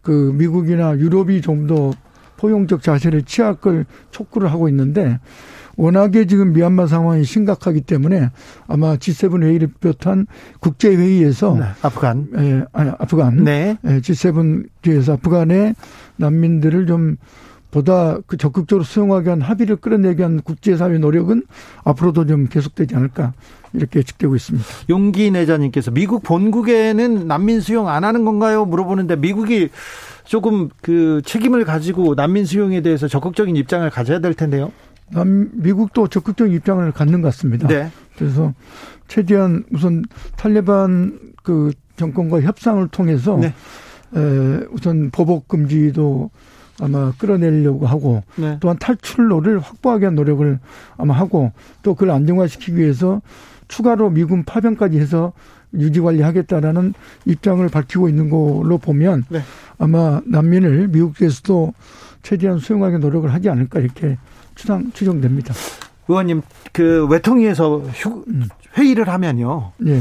그 미국이나 유럽이 좀 더 포용적 자세를 취할 걸 촉구를 하고 있는데 워낙에 지금 미얀마 상황이 심각하기 때문에 아마 G7 회의를 비롯한 국제 회의에서 네, 아프간, 예, 아니 아프간, 네, 예, G7 뒤에서 아프간의 난민들을 좀 보다 그 적극적으로 수용하기 위한 합의를 끌어내기 위한 국제사회 노력은 앞으로도 좀 계속되지 않을까 이렇게 예측되고 있습니다. 용기 내자님께서 미국 본국에는 난민 수용 안 하는 건가요? 물어보는데 미국이 조금 그 책임을 가지고 난민 수용에 대해서 적극적인 입장을 가져야 될 텐데요. 남 미국도 적극적인 입장을 갖는 것 같습니다. 네. 그래서 최대한 우선 탈레반 그 정권과 협상을 통해서 네. 에, 우선 보복 금지도 아마 끌어내려고 하고 네. 또한 탈출로를 확보하기 위한 노력을 아마 하고 또 그걸 안정화시키기 위해서 추가로 미군 파병까지 해서 유지 관리하겠다라는 입장을 밝히고 있는 걸로 보면 네. 아마 난민을 미국에서도 최대한 수용하기 노력을 하지 않을까 이렇게 추정 추정됩니다. 의원님 그 외통위에서 휴, 음. 회의를 하면요. 네.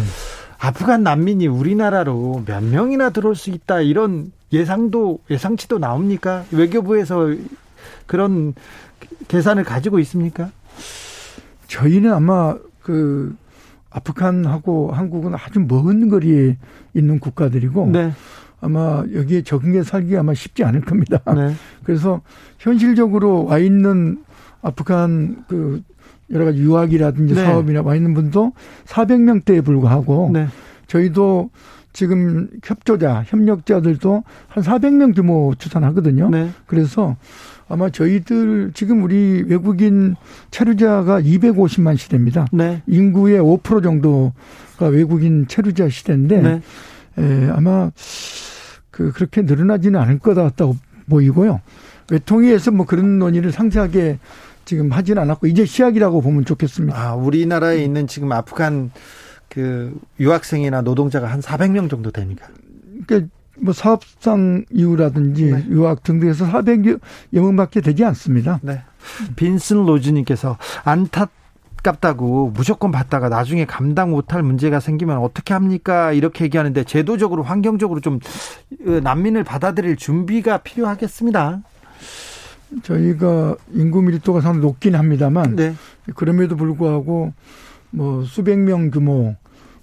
아프간 난민이 우리나라로 몇 명이나 들어올 수 있다 이런 예상도 예상치도 나옵니까? 외교부에서 그런 계산을 가지고 있습니까? 저희는 아마 그 아프간하고 한국은 아주 먼 거리에 있는 국가들이고 네. 아마 여기에 적응해 살기 아마 쉽지 않을 겁니다. 네. 그래서 현실적으로 와 있는 아프간 그 여러 가지 유학이라든지 네. 사업이나 와 있는 분도 400명대에 불과하고 네. 저희도 지금 협조자, 협력자들도 한 400명 규모 추산하거든요. 네. 그래서 아마 저희들 지금 우리 외국인 체류자가 250만 시대입니다. 네. 인구의 5% 정도가 외국인 체류자 시대인데 네. 에, 아마 그 그렇게 늘어나지는 않을 것 같다고 보이고요. 외통위에서 뭐 그런 논의를 상세하게 지금 하지는 않았고 이제 시작이라고 보면 좋겠습니다. 아, 우리나라에 있는 지금 아프간 그 유학생이나 노동자가 한 400명 정도 됩니까? 그러니까 뭐 사업상 이유라든지 네. 유학 등등해서 400여 명 밖에 되지 않습니다. 네. 빈슨 로즈님께서 안타 깝다고 무조건 받다가 나중에 감당 못할 문제가 생기면 어떻게 합니까? 이렇게 얘기하는데 제도적으로 환경적으로 좀 어, 난민을 받아들일 준비가 필요하겠습니다. 저희가 인구 밀도가 상당히 높긴 합니다만 네. 그럼에도 불구하고 뭐 수백 명 규모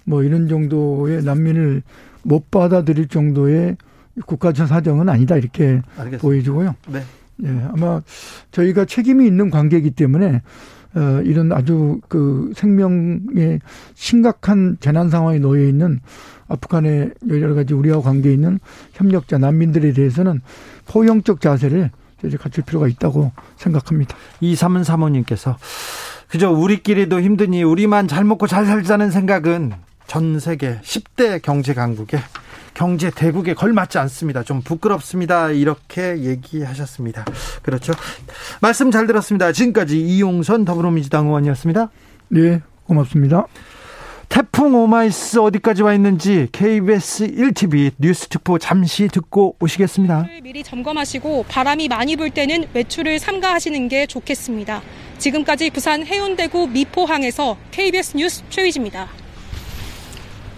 뭐 이런 정도의 난민을 못 받아들일 정도의 국가적 사정은 아니다 이렇게 알겠습니다. 보여지고요. 네. 예, 아마 저희가 책임이 있는 관계이기 때문에 어, 이런 아주 그 생명에 심각한 재난 상황에 놓여 있는 아프간의 여러 가지 우리와 관계 있는 협력자 난민들에 대해서는 포용적 자세를 이제 갖출 필요가 있다고 생각합니다. 이삼은 사모님께서 그저 우리끼리도 힘드니 우리만 잘 먹고 잘 살자는 생각은 전 세계 10대 경제 강국에 경제 대국에 걸맞지 않습니다. 좀 부끄럽습니다. 이렇게 얘기하셨습니다. 그렇죠. 말씀 잘 들었습니다. 지금까지 이용선 더불어민주당 의원이었습니다. 네, 고맙습니다. 태풍 오마이스 어디까지 와 있는지 KBS 1TV 뉴스 특보 잠시 듣고 오시겠습니다. 미리 점검하시고 바람이 많이 불 때는 외출을 삼가하시는 게 좋겠습니다. 지금까지 부산 해운대구 미포항에서 KBS 뉴스 최위지입니다.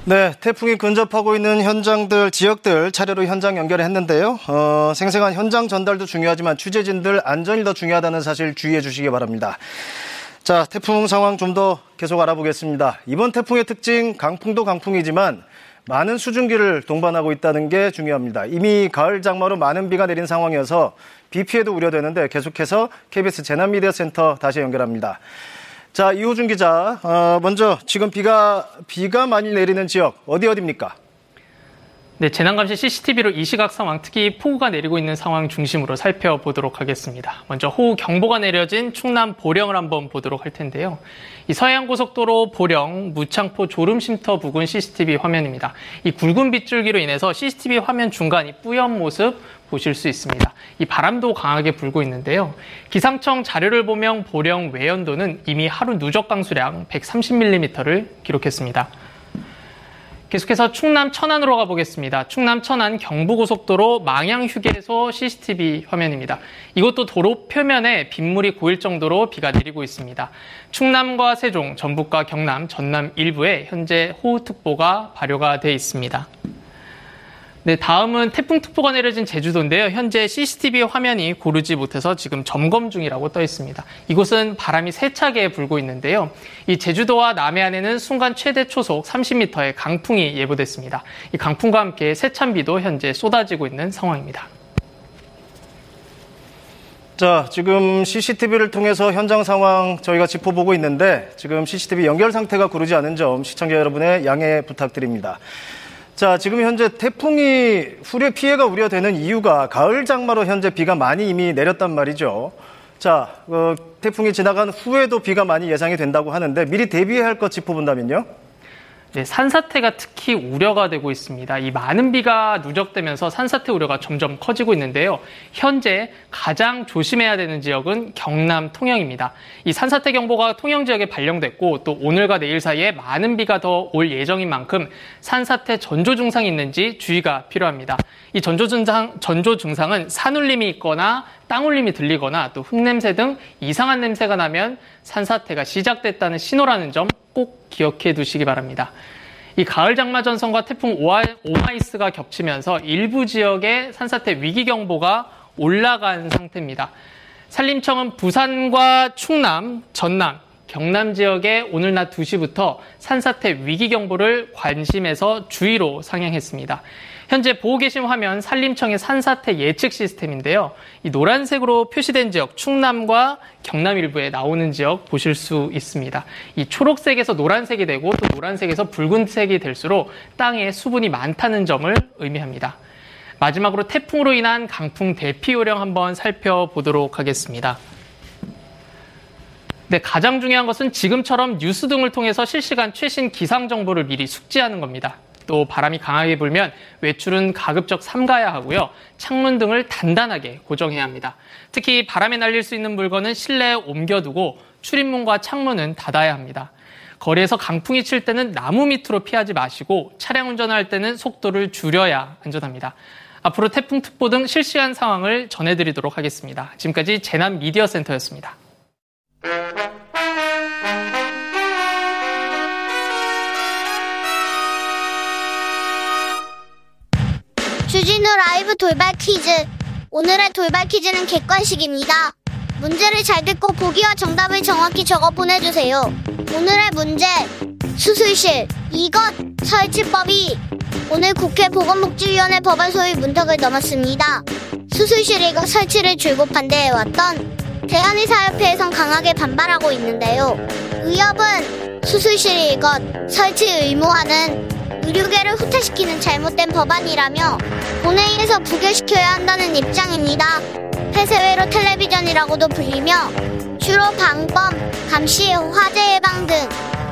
네, 태풍이 근접하고 있는 현장들, 지역들 차례로 현장 연결했는데요. 어, 생생한 현장 전달도 중요하지만 취재진들 안전이 더 중요하다는 사실 주의해 주시기 바랍니다. 자, 태풍 상황 좀 더 계속 알아보겠습니다. 이번 태풍의 특징, 강풍도 강풍이지만 많은 수증기를 동반하고 있다는 게 중요합니다. 이미 가을 장마로 많은 비가 내린 상황이어서 비 피해도 우려되는데 계속해서 KBS 재난미디어센터 다시 연결합니다. 자, 이호준 기자, 어, 먼저 지금 비가 비가 많이 내리는 지역 어디 어디입니까? 네, 재난감시 CCTV로 이 시각 상황, 특히 폭우가 내리고 있는 상황 중심으로 살펴보도록 하겠습니다. 먼저 호우 경보가 내려진 충남 보령을 한번 보도록 할 텐데요. 이 서해안 고속도로 보령 무창포 졸음쉼터 부근 CCTV 화면입니다. 이 굵은 빗줄기로 인해서 CCTV 화면 중간이 뿌연 모습 보실 수 있습니다. 이 바람도 강하게 불고 있는데요. 기상청 자료를 보면 보령 외연도는 이미 하루 누적 강수량 130mm를 기록했습니다. 계속해서 충남 천안으로 가보겠습니다. 충남 천안 경부고속도로 망양 휴게소 CCTV 화면입니다. 이것도 도로 표면에 빗물이 고일 정도로 비가 내리고 있습니다. 충남과 세종, 전북과 경남, 전남 일부에 현재 호우특보가 발효가 돼 있습니다. 네, 다음은 태풍 특보가 내려진 제주도인데요. 현재 CCTV 화면이 고르지 못해서 지금 점검 중이라고 떠 있습니다. 이곳은 바람이 세차게 불고 있는데요. 이 제주도와 남해안에는 순간 최대 초속 30m의 강풍이 예보됐습니다. 이 강풍과 함께 세찬비도 현재 쏟아지고 있는 상황입니다. 자, 지금 CCTV를 통해서 현장 상황 저희가 짚어보고 있는데 지금 CCTV 연결 상태가 고르지 않은 점 시청자 여러분의 양해 부탁드립니다. 자, 지금 현재 태풍이 후레 피해가 우려되는 이유가 가을 장마로 현재 비가 많이 이미 내렸단 말이죠. 자, 어, 태풍이 지나간 후에도 비가 많이 예상이 된다고 하는데 미리 대비해야 할 것 짚어본다면요? 네, 산사태가 특히 우려가 되고 있습니다. 이 많은 비가 누적되면서 산사태 우려가 점점 커지고 있는데요. 현재 가장 조심해야 되는 지역은 경남 통영입니다. 이 산사태 경보가 통영 지역에 발령됐고 또 오늘과 내일 사이에 많은 비가 더 올 예정인 만큼 산사태 전조 증상이 있는지 주의가 필요합니다. 이 전조 증상 전조 증상은 산울림이 있거나 땅울림이 들리거나 또 흙냄새 등 이상한 냄새가 나면 산사태가 시작됐다는 신호라는 점 꼭 기억해 두시기 바랍니다. 이 가을 장마 전선과 태풍 오마이스가 겹치면서 일부 지역에 산사태 위기 경보가 올라간 상태입니다. 산림청은 부산과 충남, 전남, 경남 지역에 오늘 낮 2시부터 산사태 위기 경보를 관심에서 주의로 상향했습니다. 현재 보고 계신 화면 산림청의 산사태 예측 시스템인데요. 이 노란색으로 표시된 지역 충남과 경남 일부에 나오는 지역 보실 수 있습니다. 이 초록색에서 노란색이 되고 또 노란색에서 붉은색이 될수록 땅에 수분이 많다는 점을 의미합니다. 마지막으로 태풍으로 인한 강풍 대피 요령 한번 살펴보도록 하겠습니다. 네, 가장 중요한 것은 지금처럼 뉴스 등을 통해서 실시간 최신 기상 정보를 미리 숙지하는 겁니다. 또 바람이 강하게 불면 외출은 가급적 삼가야 하고요. 창문 등을 단단하게 고정해야 합니다. 특히 바람에 날릴 수 있는 물건은 실내에 옮겨두고 출입문과 창문은 닫아야 합니다. 거리에서 강풍이 칠 때는 나무 밑으로 피하지 마시고 차량 운전할 때는 속도를 줄여야 안전합니다. 앞으로 태풍특보 등 실시간 상황을 전해드리도록 하겠습니다. 지금까지 재난 미디어 센터였습니다. 주진우 라이브 돌발 퀴즈. 오늘의 돌발 퀴즈는 객관식입니다. 문제를 잘 듣고 보기와 정답을 정확히 적어 보내주세요. 오늘의 문제. 수술실. 이것. 설치법이. 오늘 국회 보건복지위원회 법안 소위 문턱을 넘었습니다. 수술실 이것 설치를 줄곧 반대해왔던 대한의사협회에선 강하게 반발하고 있는데요. 의협은 수술실 이것 설치 의무화는 의료계를 후퇴시키는 잘못된 법안이라며 본회의에서 부결시켜야 한다는 입장입니다. 폐쇄회로 텔레비전이라고도 불리며 주로 방범, 감시, 화재 예방 등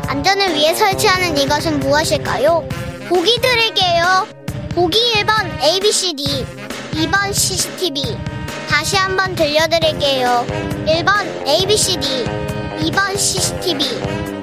안전을 위해 설치하는 이것은 무엇일까요? 보기 드릴게요. 보기 1번 ABCD, 2번 CCTV. 다시 한번 들려드릴게요. 1번 ABCD, 2번 CCTV.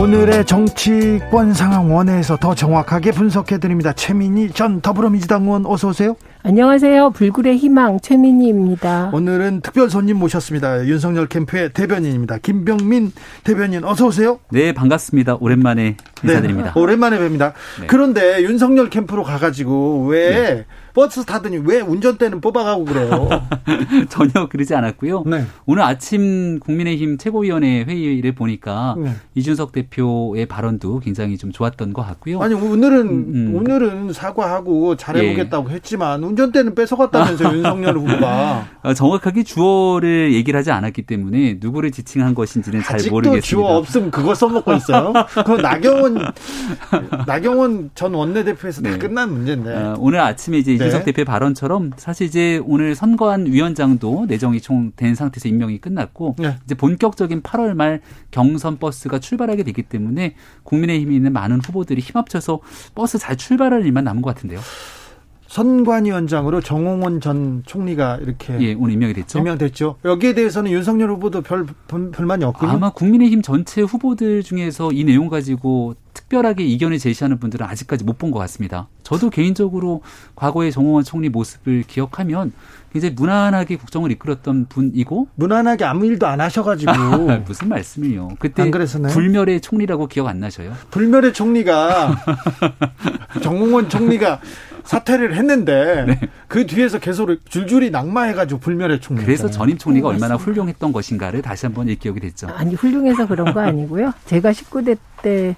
오늘의 정치권 상황 원회에서 더 정확하게 분석해 드립니다. 최민희 전 더불어민주당 의원 어서 오세요. 안녕하세요. 불굴의 희망 최민희입니다. 오늘은 특별 손님 모셨습니다. 윤석열 캠프의 대변인입니다. 김병민 대변인 어서 오세요. 네, 반갑습니다. 오랜만에 인사드립니다. 네, 오랜만에 뵙니다. 네. 그런데 윤석열 캠프로 가 가지고 왜 네. 버스 타더니 왜 운전대는 뽑아가고 그래요? 전혀 그러지 않았고요. 네. 오늘 아침 국민의힘 최고위원회 회의를 보니까 네. 이준석 대표의 발언도 굉장히 좀 좋았던 것 같고요. 아니 오늘은 음, 음. 오늘은 사과하고 잘해보겠다고 예. 했지만 운전대는 뺏어갔다면서 윤석열 후보가 어, 정확하게 주어를 얘기를 하지 않았기 때문에 누구를 지칭한 것인지는 잘 모르겠습니다. 주어 없으면 그거 써먹고 있어요. 그 나경원 나경원 전 원내대표에서 네. 다 끝난 문제인데 어, 오늘 아침에 이제 네. 이준석 대표 발언처럼 사실 이제 오늘 선거안 위원장도 내정이 총 된 상태에서 임명이 끝났고 네. 이제 본격적인 8월 말 경선 버스가 출발하게 되기 때문에 국민의힘에 있는 많은 후보들이 힘합쳐서 버스 잘 출발할 일만 남은 것 같은데요. 선관위원장으로 정홍원 전 총리가 이렇게 예, 오늘 임명이 됐죠. 임명됐죠. 여기에 대해서는 윤석열 후보도 별 불만이 없군요. 아마 국민의힘 전체 후보들 중에서 이 내용 가지고 특별하게 이견을 제시하는 분들은 아직까지 못 본 것 같습니다. 저도 개인적으로 과거의 정홍원 총리 모습을 기억하면 굉장히 무난하게 국정을 이끌었던 분이고 무난하게 아무 일도 안 하셔가지고 무슨 말씀이요? 그때? 불멸의 총리라고 기억 안 나셔요? 불멸의 총리가 정홍원 총리가 사퇴를 했는데 네. 그 뒤에서 계속 줄줄이 낙마해가지고 불멸의 총리. 그래서 전임 총리가 네, 얼마나 훌륭했던 것인가를 다시 한번 일기억이 됐죠. 아니 훌륭해서 그런 거 아니고요. 제가 19대 때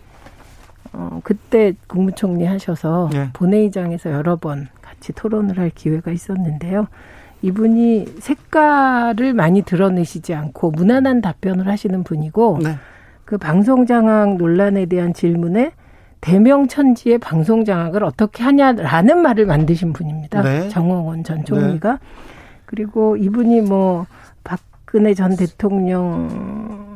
어, 그때 국무총리 하셔서 네. 본회의장에서 여러 번 같이 토론을 할 기회가 있었는데요. 이분이 색깔을 많이 드러내시지 않고 무난한 답변을 하시는 분이고 네. 그 방송 장악 논란에 대한 질문에 대명천지의 방송 장악을 어떻게 하냐라는 말을 만드신 분입니다. 네. 정홍원 전 총리가. 네. 그리고 이분이 뭐 박근혜 전 대통령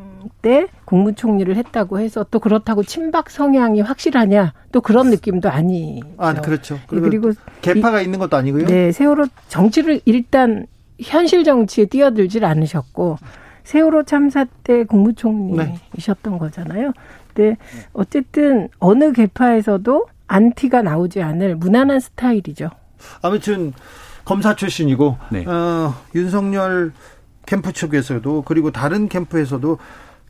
때 국무총리를 했다고 해서 또 그렇다고 친박 성향이 확실하냐 또 그런 느낌도 아니. 아 그렇죠. 예, 그리고, 그리고 개파가 이, 있는 것도 아니고요. 네, 세월호 정치를 일단 현실 정치에 뛰어들질 않으셨고 세월호 참사 때 국무총리이셨던 네. 거잖아요. 근데 어쨌든 어느 개파에서도 안티가 나오지 않을 무난한 스타일이죠. 아무튼 검사 출신이고 네. 어, 윤석열 캠프 측에서도 그리고 다른 캠프에서도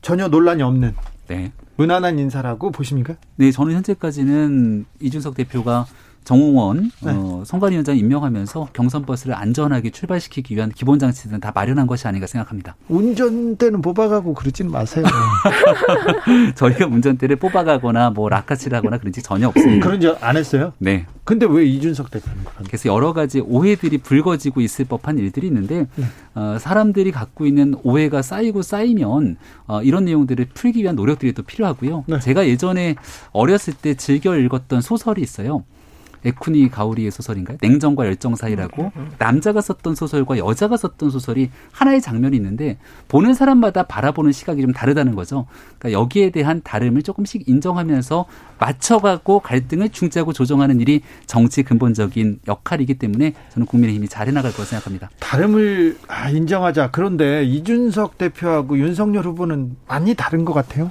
전혀 논란이 없는 네. 무난한 인사라고 보십니까? 네, 저는 현재까지는 이준석 대표가 정홍원 네. 어, 선관위원장 임명하면서 경선 버스를 안전하게 출발시키기 위한 기본 장치들은 다 마련한 것이 아닌가 생각합니다. 운전대는 뽑아가고 그러진 마세요. 저희가 운전대를 뽑아가거나 뭐 라카치라거나 그런 지 전혀 없습니다. 그런 적 안 했어요? 네. 근데 왜 이준석 대표는 그래서 여러 가지 오해들이 불거지고 있을 법한 일들이 있는데 네. 어, 사람들이 갖고 있는 오해가 쌓이고 쌓이면 어, 이런 내용들을 풀기 위한 노력들이 또 필요하고요. 네. 제가 예전에 어렸을 때 즐겨 읽었던 소설이 있어요. 에쿠니 가오리의 소설인가요? 냉정과 열정 사이라고 음, 음, 음. 남자가 썼던 소설과 여자가 썼던 소설이 하나의 장면이 있는데 보는 사람마다 바라보는 시각이 좀 다르다는 거죠. 그러니까 여기에 대한 다름을 조금씩 인정하면서 맞춰가고 갈등을 중재하고 조정하는 일이 정치 근본적인 역할이기 때문에 저는 국민의힘이 잘 해나갈 거라고 생각합니다. 다름을 아, 인정하자. 그런데 이준석 대표하고 윤석열 후보는 많이 다른 것 같아요.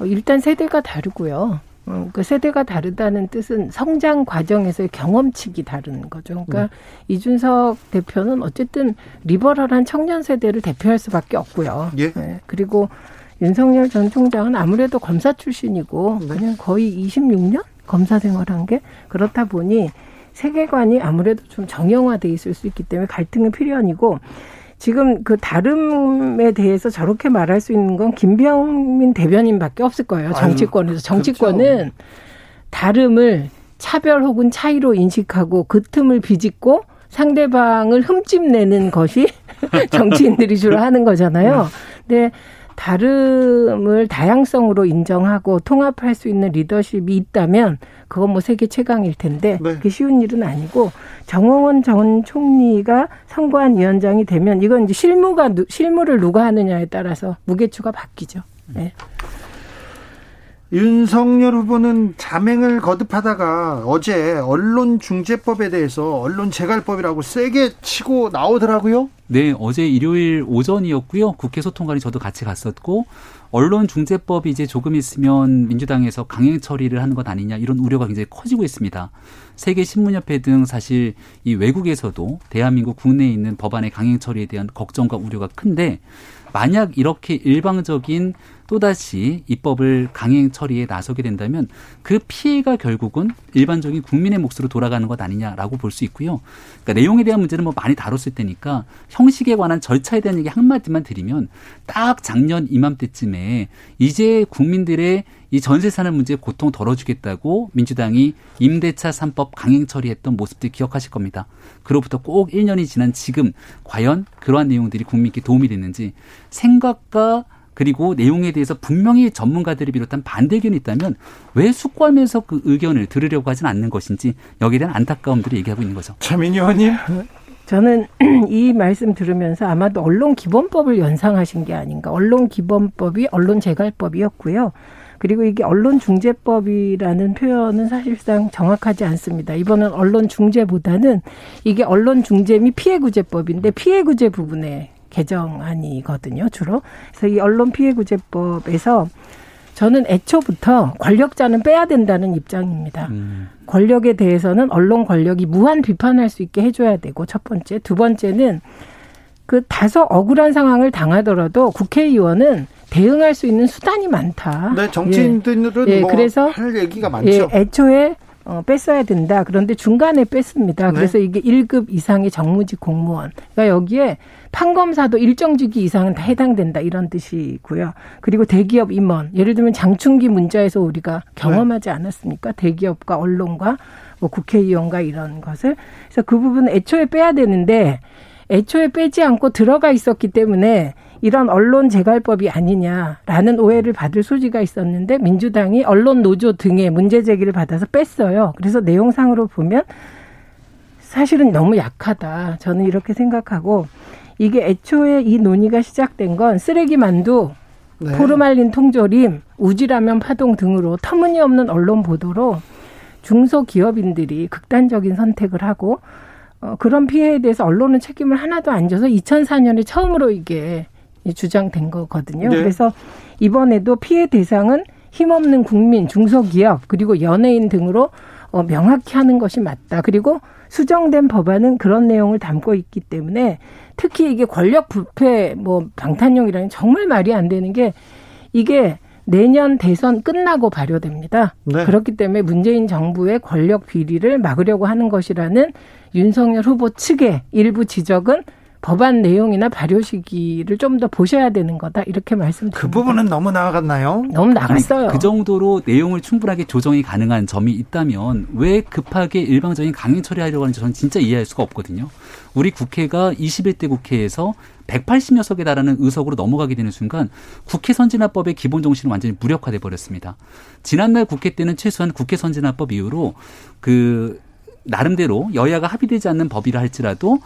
어, 일단 세대가 다르고요. 어, 그 세대가 다르다는 뜻은 성장 과정에서의 경험치기 다른 거죠. 그러니까 네. 이준석 대표는 어쨌든 리버럴한 청년 세대를 대표할 수밖에 없고요. 예. 네. 그리고 윤석열 전 총장은 아무래도 검사 출신이고 네. 그냥 거의 26년 검사 생활한 게 그렇다 보니 세계관이 아무래도 좀 정형화돼 있을 수 있기 때문에 갈등은 필연이고 지금 그 다름에 대해서 저렇게 말할 수 있는 건 김병민 대변인밖에 없을 거예요. 정치권에서 정치권은 그렇죠. 다름을 차별 혹은 차이로 인식하고 그 틈을 비집고 상대방을 흠집내는 것이 정치인들이 주로 하는 거잖아요. 근데 다름을 다양성으로 인정하고 통합할 수 있는 리더십이 있다면 그건 뭐 세계 최강일 텐데 네. 그게 쉬운 일은 아니고 정홍원 전 총리가 선관 위원장이 되면 이건 이제 실무가 실무를 누가 하느냐에 따라서 무게추가 바뀌죠. 네. 윤석열 후보는 자맹을 거듭하다가 어제 언론중재법에 대해서 언론재갈법이라고 세게 치고 나오더라고요. 네, 어제 일요일 오전이었고요. 국회 소통관이 저도 같이 갔었고 언론중재법이 이제 조금 있으면 민주당에서 강행 처리를 하는 것 아니냐 이런 우려가 굉장히 커지고 있습니다. 세계 신문협회 등 사실 이 외국에서도 대한민국 국내에 있는 법안의 강행 처리에 대한 걱정과 우려가 큰데 만약 이렇게 일방적인 또다시 입법을 강행 처리에 나서게 된다면 그 피해가 결국은 일반적인 국민의 몫으로 돌아가는 것 아니냐라고 볼 수 있고요. 그러니까 내용에 대한 문제는 뭐 많이 다뤘을 테니까 형식에 관한 절차에 대한 얘기 한마디만 드리면 딱 작년 이맘때쯤에 이제 국민들의 이 전세 사는 문제 고통 덜어주겠다고 민주당이 임대차 3법 강행 처리했던 모습들 기억하실 겁니다. 그로부터 꼭 1년이 지난 지금 과연 그러한 내용들이 국민께 도움이 됐는지 생각과 그리고 내용에 대해서 분명히 전문가들을 비롯한 반대 의견이 있다면 왜 숙고하면서 그 의견을 들으려고 하진 않는 것인지 여기에 대한 안타까움들을 얘기하고 있는 거죠. 차민희 의원님. 저는 이 말씀 들으면서 아마도 언론 기본법을 연상하신 게 아닌가. 언론 기본법이 언론 재갈법이었고요. 그리고 이게 언론중재법이라는 표현은 사실상 정확하지 않습니다. 이번은 언론중재보다는 이게 언론중재 및 피해구제법인데 피해구제 부분에 개정안이거든요, 주로. 그래서 이 언론 피해 구제법에서 저는 애초부터 권력자는 빼야 된다는 입장입니다. 음. 권력에 대해서는 언론 권력이 무한 비판할 수 있게 해줘야 되고 첫 번째, 두 번째는 그 다소 억울한 상황을 당하더라도 국회의원은 대응할 수 있는 수단이 많다. 네, 정치인들은 예. 예, 뭐 그래서 할 얘기가 많죠. 예, 애초에 어, 뺐어야 된다. 그런데 중간에 뺐습니다. 네. 그래서 이게 1급 이상의 정무직 공무원. 그러니까 여기에 판검사도 일정 주기 이상은 다 해당된다. 이런 뜻이고요. 그리고 대기업 임원. 예를 들면 장충기 문자에서 우리가 경험하지 않았습니까? 대기업과 언론과 뭐 국회의원과 이런 것을. 그래서 그 부분은 애초에 빼야 되는데 애초에 빼지 않고 들어가 있었기 때문에 이런 언론 재갈법이 아니냐라는 오해를 받을 소지가 있었는데 민주당이 언론 노조 등의 문제 제기를 받아서 뺐어요. 그래서 내용상으로 보면 사실은 너무 약하다. 저는 이렇게 생각하고 이게 애초에 이 논의가 시작된 건 쓰레기 만두, 네. 포르말린 통조림, 우지라면 파동 등으로 터무니없는 언론 보도로 중소기업인들이 극단적인 선택을 하고 어, 그런 피해에 대해서 언론은 책임을 하나도 안 져서 2004년에 처음으로 이게 주장된 거거든요. 네. 그래서 이번에도 피해 대상은 힘없는 국민, 중소기업 그리고 연예인 등으로 어, 명확히 하는 것이 맞다. 그리고 수정된 법안은 그런 내용을 담고 있기 때문에 특히 이게 권력 부패 뭐 방탄용이라는 정말 말이 안 되는 게 이게 내년 대선 끝나고 발효됩니다. 네. 그렇기 때문에 문재인 정부의 권력 비리를 막으려고 하는 것이라는 윤석열 후보 측의 일부 지적은 법안 내용이나 발효 시기를 좀 더 보셔야 되는 거다 이렇게 말씀드립니다. 그 부분은 너무 나갔나요? 너무 나갔어요. 그 정도로 내용을 충분하게 조정이 가능한 점이 있다면 왜 급하게 일방적인 강행 처리하려고 하는지 저는 진짜 이해할 수가 없거든요. 우리 국회가 21대 국회에서 180여 석에 달하는 의석으로 넘어가게 되는 순간 국회 선진화법의 기본 정신은 완전히 무력화돼 버렸습니다. 지난날 국회 때는 최소한 국회 선진화법 이후로 그 나름대로 여야가 합의되지 않는 법이라 할지라도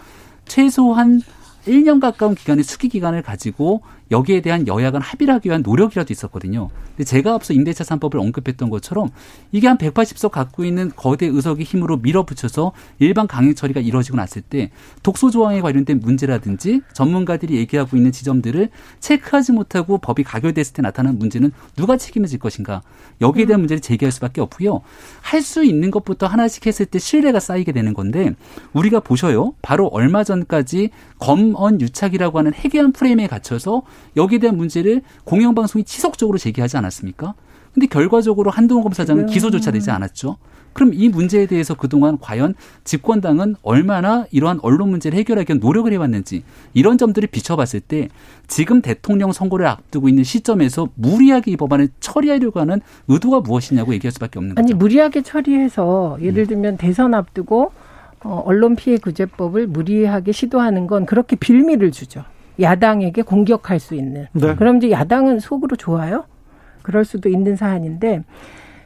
최소한 1년 가까운 기간의 수기 기간을 가지고 여기에 대한 여야 간 합의를 하기 위한 노력이라도 있었거든요. 근데 제가 앞서 임대차 3법을 언급했던 것처럼 이게 한 180석 갖고 있는 거대 의석의 힘으로 밀어붙여서 일반 강행 처리가 이루어지고 났을 때 독소 조항에 관련된 문제라든지 전문가들이 얘기하고 있는 지점들을 체크하지 못하고 법이 가결됐을 때 나타나는 문제는 누가 책임을 질 것인가? 여기에 대한 음. 문제를 제기할 수밖에 없고요. 할 수 있는 것부터 하나씩 했을 때 신뢰가 쌓이게 되는 건데 우리가 보셔요. 바로 얼마 전까지 검언 유착이라고 하는 해괴한 프레임에 갇혀서 여기에 대한 문제를 공영방송이 지속적으로 제기하지 않았습니까? 근데 결과적으로 한동훈 검사장은 기소조차 되지 않았죠. 그럼 이 문제에 대해서 그동안 과연 집권당은 얼마나 이러한 언론 문제를 해결하기 위한 노력을 해왔는지 이런 점들을 비춰봤을 때 지금 대통령 선거를 앞두고 있는 시점에서 무리하게 이 법안을 처리하려고 하는 의도가 무엇이냐고 얘기할 수밖에 없는 거죠. 아니 무리하게 처리해서 예를 들면 대선 앞두고 어, 언론 피해 구제법을 무리하게 시도하는 건 그렇게 빌미를 주죠. 야당에게 공격할 수 있는. 네. 그럼 이제 야당은 속으로 좋아요? 그럴 수도 있는 사안인데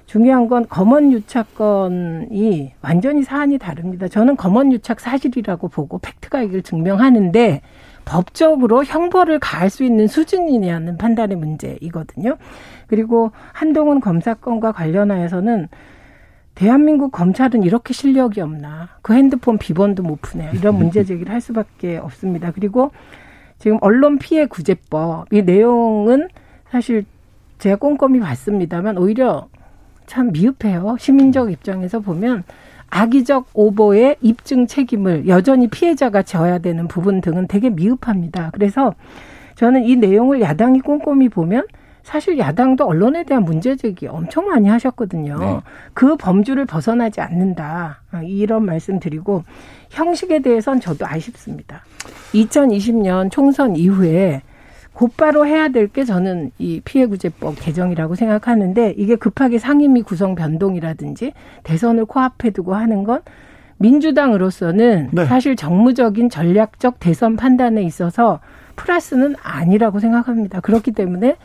중요한 건 검언 유착 건이 완전히 사안이 다릅니다. 저는 검언 유착 사실이라고 보고 팩트가 이걸 증명하는데 법적으로 형벌을 가할 수 있는 수준이냐는 판단의 문제이거든요. 그리고 한동훈 검사건과 관련하여서는 대한민국 검찰은 이렇게 실력이 없나. 그 핸드폰 비번도 못 푸네. 이런 문제 제기를 할 수밖에 없습니다. 그리고 지금 언론 피해 구제법 이 내용은 사실 제가 꼼꼼히 봤습니다만 오히려 참 미흡해요. 시민적 입장에서 보면 악의적 오보의 입증 책임을 여전히 피해자가 져야 되는 부분 등은 되게 미흡합니다. 그래서 저는 이 내용을 야당이 꼼꼼히 보면 사실 야당도 언론에 대한 문제 제기 엄청 많이 하셨거든요. 네. 그 범주를 벗어나지 않는다. 이런 말씀 드리고 형식에 대해선 저도 아쉽습니다. 2020년 총선 이후에 곧바로 해야 될 게 저는 이 피해구제법 개정이라고 생각하는데 이게 급하게 상임위 구성 변동이라든지 대선을 코앞에 두고 하는 건 민주당으로서는 네. 사실 정무적인 전략적 대선 판단에 있어서 플러스는 아니라고 생각합니다. 그렇기 때문에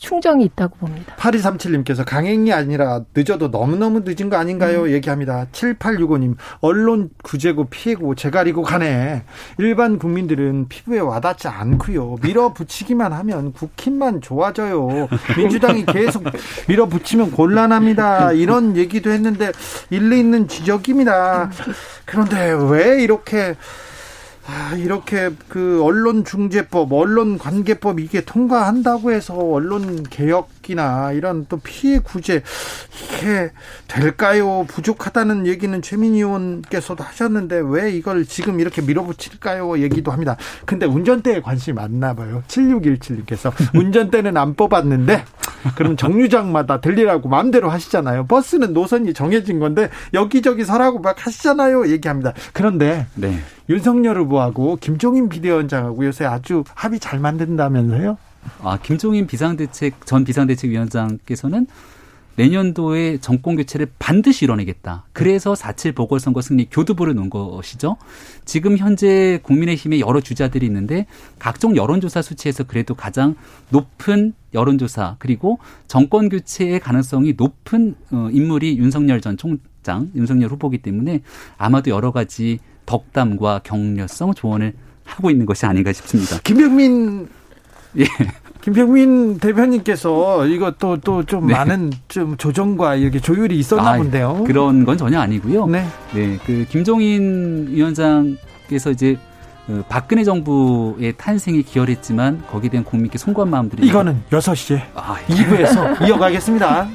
충정이 있다고 봅니다. 8237님께서 강행이 아니라 늦어도 너무너무 늦은 거 아닌가요? 음. 얘기합니다. 7865님, 언론 구제고 피해고 재가리고 가네. 일반 국민들은 피부에 와닿지 않고요. 밀어붙이기만 하면 국힘만 좋아져요. 민주당이 계속 밀어붙이면 곤란합니다. 이런 얘기도 했는데 일리 있는 지적입니다. 그런데 왜 이렇게 아, 이렇게 그 언론 중재법, 언론 관계법 이게 통과한다고 해서 언론 개혁 이 걷기나 이런 또 피해 구제 이게 될까요? 부족하다는 얘기는 최민희 의원께서도 하셨는데 왜 이걸 지금 이렇게 밀어붙일까요? 얘기도 합니다. 근데 운전대에 관심이 많나 봐요. 7617님께서 운전대는 안 뽑았는데 그럼 정류장마다 들리라고 마음대로 하시잖아요. 버스는 노선이 정해진 건데 여기저기 서라고 막 하시잖아요. 얘기합니다. 그런데 네. 윤석열 후보하고 김종인 비대위원장하고 요새 아주 합의 잘 만든다면서요? 아, 김종인 비상대책 전 비상대책위원장께서는 내년도에 정권 교체를 반드시 이뤄내겠다. 그래서 4.7 보궐선거 승리 교두보를 놓은 것이죠. 지금 현재 국민의힘에 여러 주자들이 있는데 각종 여론조사 수치에서 그래도 가장 높은 여론조사 그리고 정권 교체의 가능성이 높은 어, 인물이 윤석열 전 총장, 윤석열 후보기 때문에 아마도 여러 가지 덕담과 격려성 조언을 하고 있는 것이 아닌가 싶습니다. 김병민 예. 김병민 대표님께서 이것도 또좀 네. 많은 좀 조정과 이렇게 조율이 있었나 아, 본데요. 그런 건 전혀 아니고요. 네. 네. 그 김종인 위원장께서 이제 그 박근혜 정부의 탄생에 기여했지만 거기에 대한 국민께 송구한 마음들이 이거는 6시에 아, 2부에서 예. 이어가겠습니다.